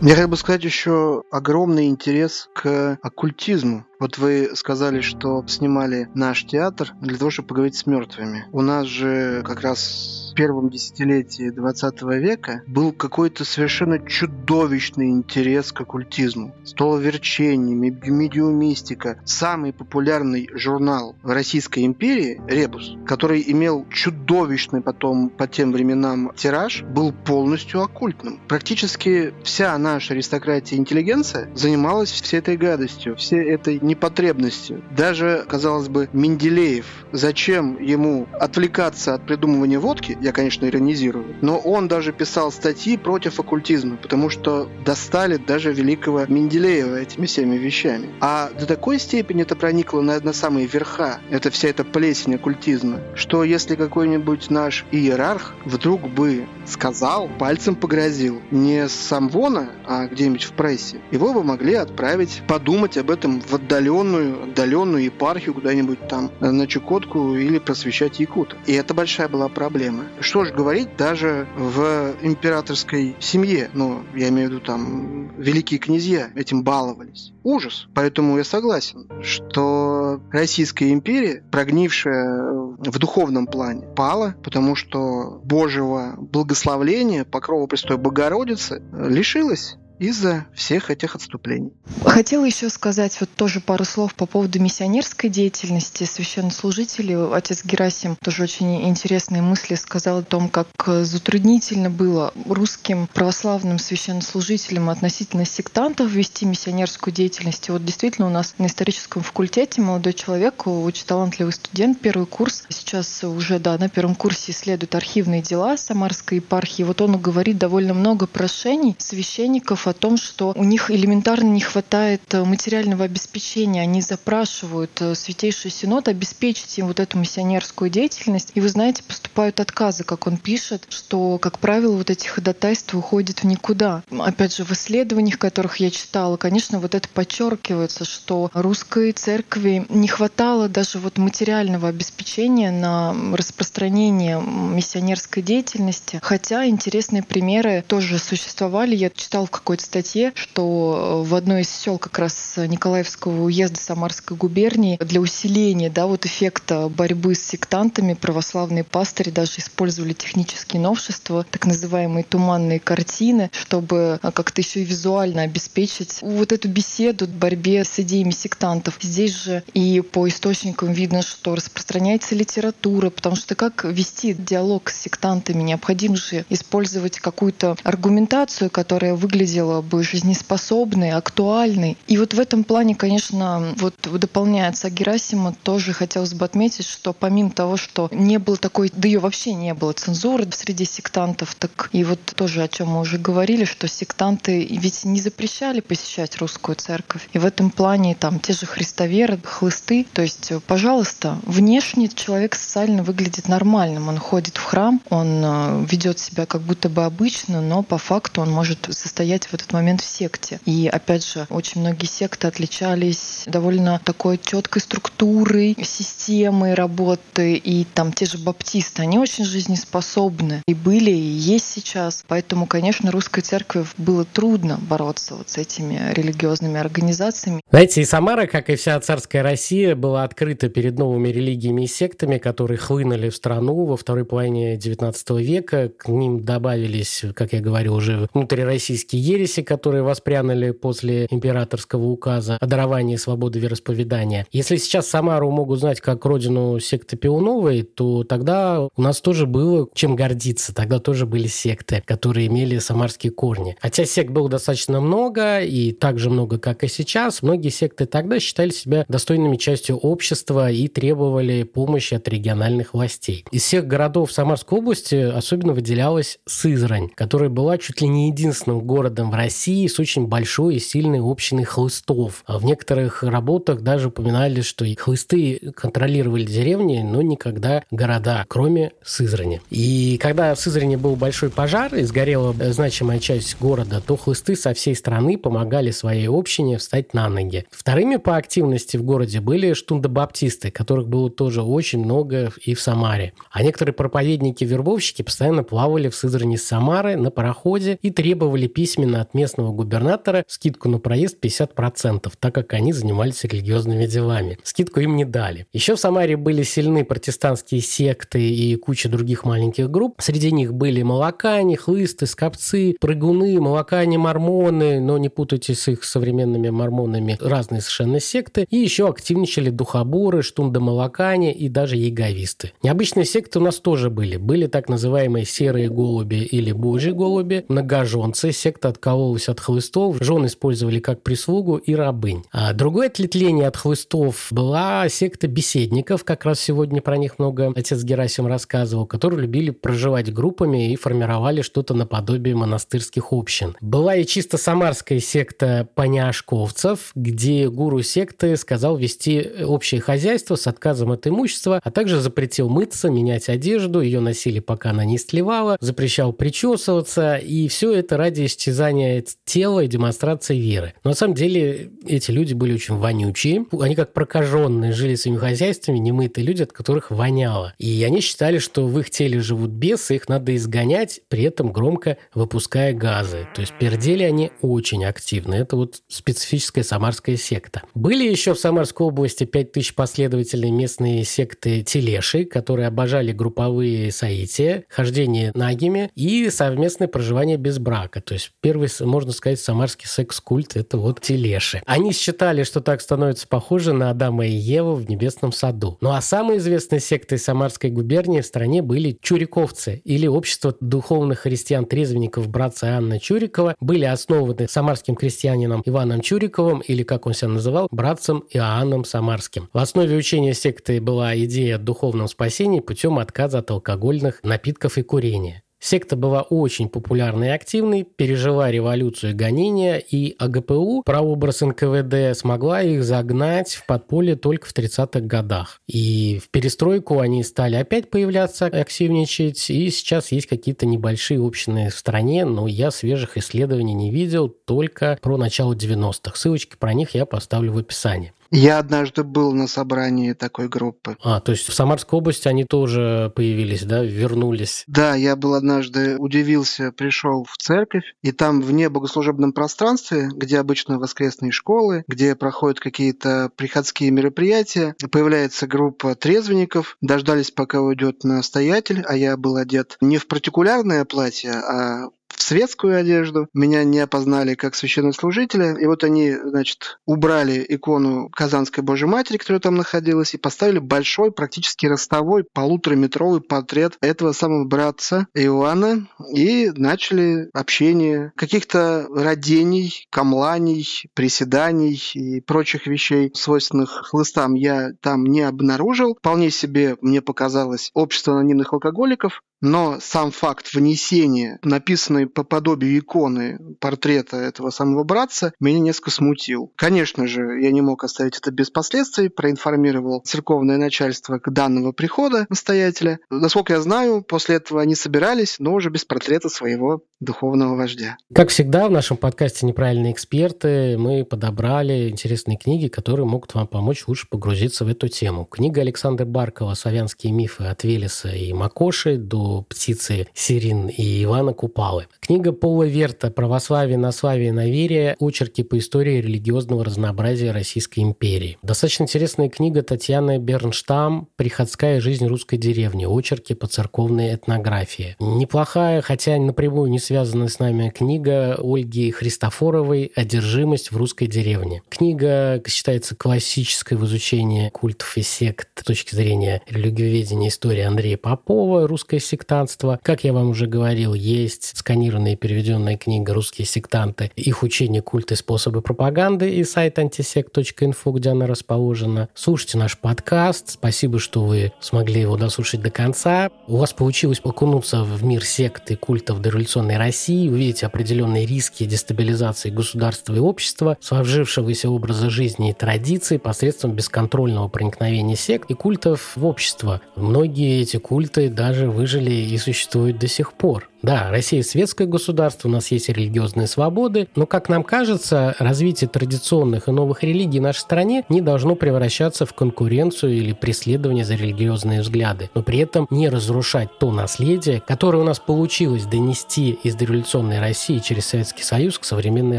Мне как бы сказать еще огромный интерес к оккультизму. Вот вы сказали, что снимали наш театр для того, чтобы поговорить с мертвыми. У нас же как раз первом десятилетии 20 века был какой-то совершенно чудовищный интерес к оккультизму. Столоверчение, медиумистика. Самый популярный журнал в Российской империи «Ребус», который имел чудовищный потом по тем временам тираж, был полностью оккультным. Практически вся наша аристократия и интеллигенция занималась всей этой гадостью, всей этой непотребностью. Даже, казалось бы, Менделеев, зачем ему отвлекаться от придумывания водки, я, конечно, иронизирую. Но он даже писал статьи против оккультизма, потому что достали даже великого Менделеева этими всеми вещами. А до такой степени это проникло на, на самые верха, это вся эта плесень оккультизма, что если какой-нибудь наш иерарх вдруг бы сказал, пальцем погрозил, не с Самвона, а где-нибудь в прессе, его бы могли отправить подумать об этом в отдаленную, отдаленную епархию куда-нибудь там на Чукотку или просвещать якут. И это большая была проблема. Что ж говорить, даже в императорской семье, ну, я имею в виду там великие князья этим баловались. Ужас. Поэтому я согласен, что Российская империя, прогнившая в духовном плане, пала, потому что Божьего благословления, покрова Престой Богородицы лишилась из-за всех этих отступлений. Хотела еще сказать вот тоже пару слов по поводу миссионерской деятельности священнослужителей. Отец Герасим тоже очень интересные мысли сказал о том, как затруднительно было русским православным священнослужителям относительно сектантов вести миссионерскую деятельность. И вот действительно у нас на историческом факультете молодой человек, очень талантливый студент, первый курс, сейчас уже да, на первом курсе исследует архивные дела Самарской епархии. Вот он говорит довольно много прошений священников о том, что у них элементарно не хватает э, материального обеспечения. Они запрашивают э, Святейший Синод обеспечить им вот эту миссионерскую деятельность. И вы знаете, поступают отказы, как он пишет, что, как правило, вот эти ходатайства уходят в никуда. Опять же, в исследованиях, которых я читала, конечно, вот это подчеркивается, что русской церкви не хватало даже вот материального обеспечения на распространение миссионерской деятельности. Хотя интересные примеры тоже существовали. Я читала в какой в статье, что в одной из сел как раз Николаевского уезда Самарской губернии для усиления да, вот эффекта борьбы с сектантами православные пастыри даже использовали технические новшества, так называемые туманные картины, чтобы как-то еще и визуально обеспечить вот эту беседу борьбе с идеями сектантов. Здесь же и по источникам видно, что распространяется литература, потому что как вести диалог с сектантами? Необходимо же использовать какую-то аргументацию, которая выглядела бы жизнеспособной, актуальной. И вот в этом плане, конечно, вот дополняется Герасима, тоже хотелось бы отметить, что помимо того, что не было такой, да ее вообще не было цензуры среди сектантов, так и вот тоже о чем мы уже говорили, что сектанты ведь не запрещали посещать русскую церковь. И в этом плане там те же христоверы, хлысты, то есть, пожалуйста, внешне человек социально выглядит нормальным, он ходит в храм, он э, ведет себя как будто бы обычно, но по факту он может состоять в этот момент в секте. И опять же, очень многие секты отличались довольно такой четкой структурой, системой работы, и там те же баптисты, они очень жизнеспособны и были, и есть сейчас. Поэтому, конечно, русской церкви было трудно бороться вот с этими религиозными организациями. Знаете, и Самара, как и вся царская Россия, была открыта перед новыми религиями и сектами, которые хлынули в страну во второй половине XIX века. К ним добавились, как я говорил, уже внутрироссийские ереси, которые воспрянули после императорского указа о даровании свободы вероисповедания. Если сейчас Самару могут знать как родину секты Пионовой, то тогда у нас тоже было чем гордиться. Тогда тоже были секты, которые имели самарские корни. Хотя сект было достаточно много, и так же много, как и сейчас, многие секты тогда считали себя достойными частью общества и требовали помощи от региональных властей. Из всех городов Самарской области особенно выделялась Сызрань, которая была чуть ли не единственным городом в России с очень большой и сильной общиной хлыстов. А в некоторых работах даже упоминали, что хлысты контролировали деревни, но никогда города, кроме Сызрани. И когда в Сызрани был большой пожар и сгорела значимая часть города, то хлысты со всей страны помогали своей общине встать на ноги. Вторыми по активности в городе были штундобаптисты, которых было тоже очень много и в Самаре. А некоторые проповедники-вербовщики постоянно плавали в Сызрани с Самары на пароходе и требовали письменно от местного губернатора скидку на проезд 50%, так как они занимались религиозными делами. Скидку им не дали. Еще в Самаре были сильны протестантские секты и куча других маленьких групп. Среди них были молокане, хлысты, скопцы, прыгуны, молокане, мормоны, но не путайте с их современными мормонами, разные совершенно секты. И еще активничали духоборы, штундомолокане и даже яговисты. Необычные секты у нас тоже были. Были так называемые серые голуби или божьи голуби, многоженцы, секта откололась от хлыстов, жен использовали как прислугу и рабынь. А другое отлетление от хлыстов была секта беседников, как раз сегодня про них много отец Герасим рассказывал, которые любили проживать группами и формировали что-то наподобие монастырских общин. Была и чисто самарская секта поняшковцев, где гуру секты сказал вести общее хозяйство с отказом от имущества, а также запретил мыться, менять одежду, ее носили пока она не стлевала, запрещал причесываться, и все это ради исчезания тела и демонстрации веры. Но на самом деле эти люди были очень вонючие, они как прокаженные жили своими хозяйствами, немытые люди, от которых воняло. И они считали, что в их теле живут бесы, их надо изгонять, при этом громко выпуская газы. То есть пердели они очень активно. Это вот специфическая самарская секта. Были еще в Самарской области 5000 последователей местные секты Телеши, которые обожали групповые соития, хождение нагими и совместное проживание без брака. То есть первый, можно сказать, самарский секс-культ – это вот Телеши. Они считали, что так становится похоже на Адама и Еву в небесном саду. Ну а самой известной сектой Самарской губернии в стране были чуриковцы или общество духовных христиан-трезвенников братца Анна Чурикова были основаны самарским крестьянином Иваном Чуриковым или, как он себя называл, братцем Иоанном Самарским. В основе учения секты была идея духовного спасения путем отказа от алкогольных напитков и курения. Секта была очень популярной и активной, пережила революцию гонения, и АГПУ, прообраз НКВД, смогла их загнать в подполье только в 30-х годах. И в перестройку они стали опять появляться, активничать, и сейчас есть какие-то небольшие общины в стране, но я свежих исследований не видел, только про начало 90-х. Ссылочки про них я поставлю в описании. Я однажды был на собрании такой группы. А, то есть в Самарской области они тоже появились, да, вернулись? Да, я был однажды, удивился, пришел в церковь, и там вне богослужебном пространстве, где обычно воскресные школы, где проходят какие-то приходские мероприятия, появляется группа трезвенников, дождались, пока уйдет настоятель, а я был одет не в партикулярное платье, а в светскую одежду. Меня не опознали как священнослужителя. И вот они, значит, убрали икону Казанской Божьей Матери, которая там находилась, и поставили большой, практически ростовой, полутораметровый портрет этого самого братца Иоанна. И начали общение каких-то родений, камланий, приседаний и прочих вещей, свойственных хлыстам, я там не обнаружил. Вполне себе, мне показалось, общество анонимных алкоголиков, но сам факт внесения написанной по подобию иконы портрета этого самого братца меня несколько смутил. Конечно же, я не мог оставить это без последствий, проинформировал церковное начальство данного прихода настоятеля. Насколько я знаю, после этого они собирались, но уже без портрета своего духовного вождя. Как всегда в нашем подкасте «Неправильные эксперты» мы подобрали интересные книги, которые могут вам помочь лучше погрузиться в эту тему. Книга Александра Баркова «Славянские мифы от Велеса и Макоши до птицы Сирин и Ивана Купалы». Книга Пола Верта «Православие, наславие, наверие. Очерки по истории религиозного разнообразия Российской империи». Достаточно интересная книга Татьяны Бернштам «Приходская жизнь русской деревни. Очерки по церковной этнографии». Неплохая, хотя напрямую не связанная с нами книга Ольги Христофоровой «Одержимость в русской деревне». Книга считается классической в изучении культов и сект с точки зрения религиоведения истории Андрея Попова «Русское сектантство». Как я вам уже говорил, есть сканированная и переведенная книга «Русские сектанты. Их учение, культы способы пропаганды» и сайт антисект.инфо, где она расположена. Слушайте наш подкаст. Спасибо, что вы смогли его дослушать до конца. У вас получилось окунуться в мир сект и культов дореволюционной России, вы видите определенные риски дестабилизации государства и общества, сложившегося образа жизни и традиций посредством бесконтрольного проникновения сект и культов в общество. Многие эти культы даже выжили и существуют до сих пор. Да, Россия светское государство, у нас есть религиозные свободы, но, как нам кажется, развитие традиционных и новых религий в нашей стране не должно превращаться в конкуренцию или преследование за религиозные взгляды, но при этом не разрушать то наследие, которое у нас получилось донести из дореволюционной России через Советский Союз к современной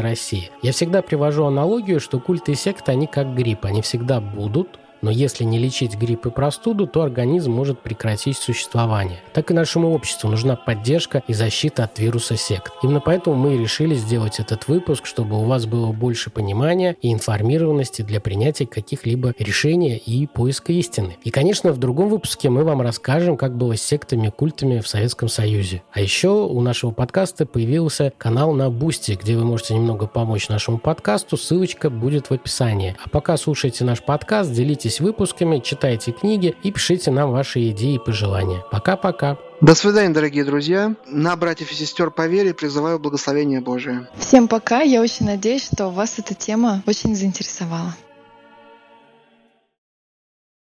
России. Я всегда привожу аналогию, что культы и секты, они как грипп, они всегда будут, но если не лечить грипп и простуду, то организм может прекратить существование. Так и нашему обществу нужна поддержка и защита от вируса сект. Именно поэтому мы и решили сделать этот выпуск, чтобы у вас было больше понимания и информированности для принятия каких-либо решений и поиска истины. И, конечно, в другом выпуске мы вам расскажем, как было с сектами, культами в Советском Союзе. А еще у нашего подкаста появился канал на Boosty, где вы можете немного помочь нашему подкасту. Ссылочка будет в описании. А пока слушайте наш подкаст, делитесь Делитесь выпусками, читайте книги и пишите нам ваши идеи и пожелания. Пока-пока. До свидания, дорогие друзья. На братьев и сестер по вере призываю благословение Божие. Всем пока. Я очень надеюсь, что вас эта тема очень заинтересовала.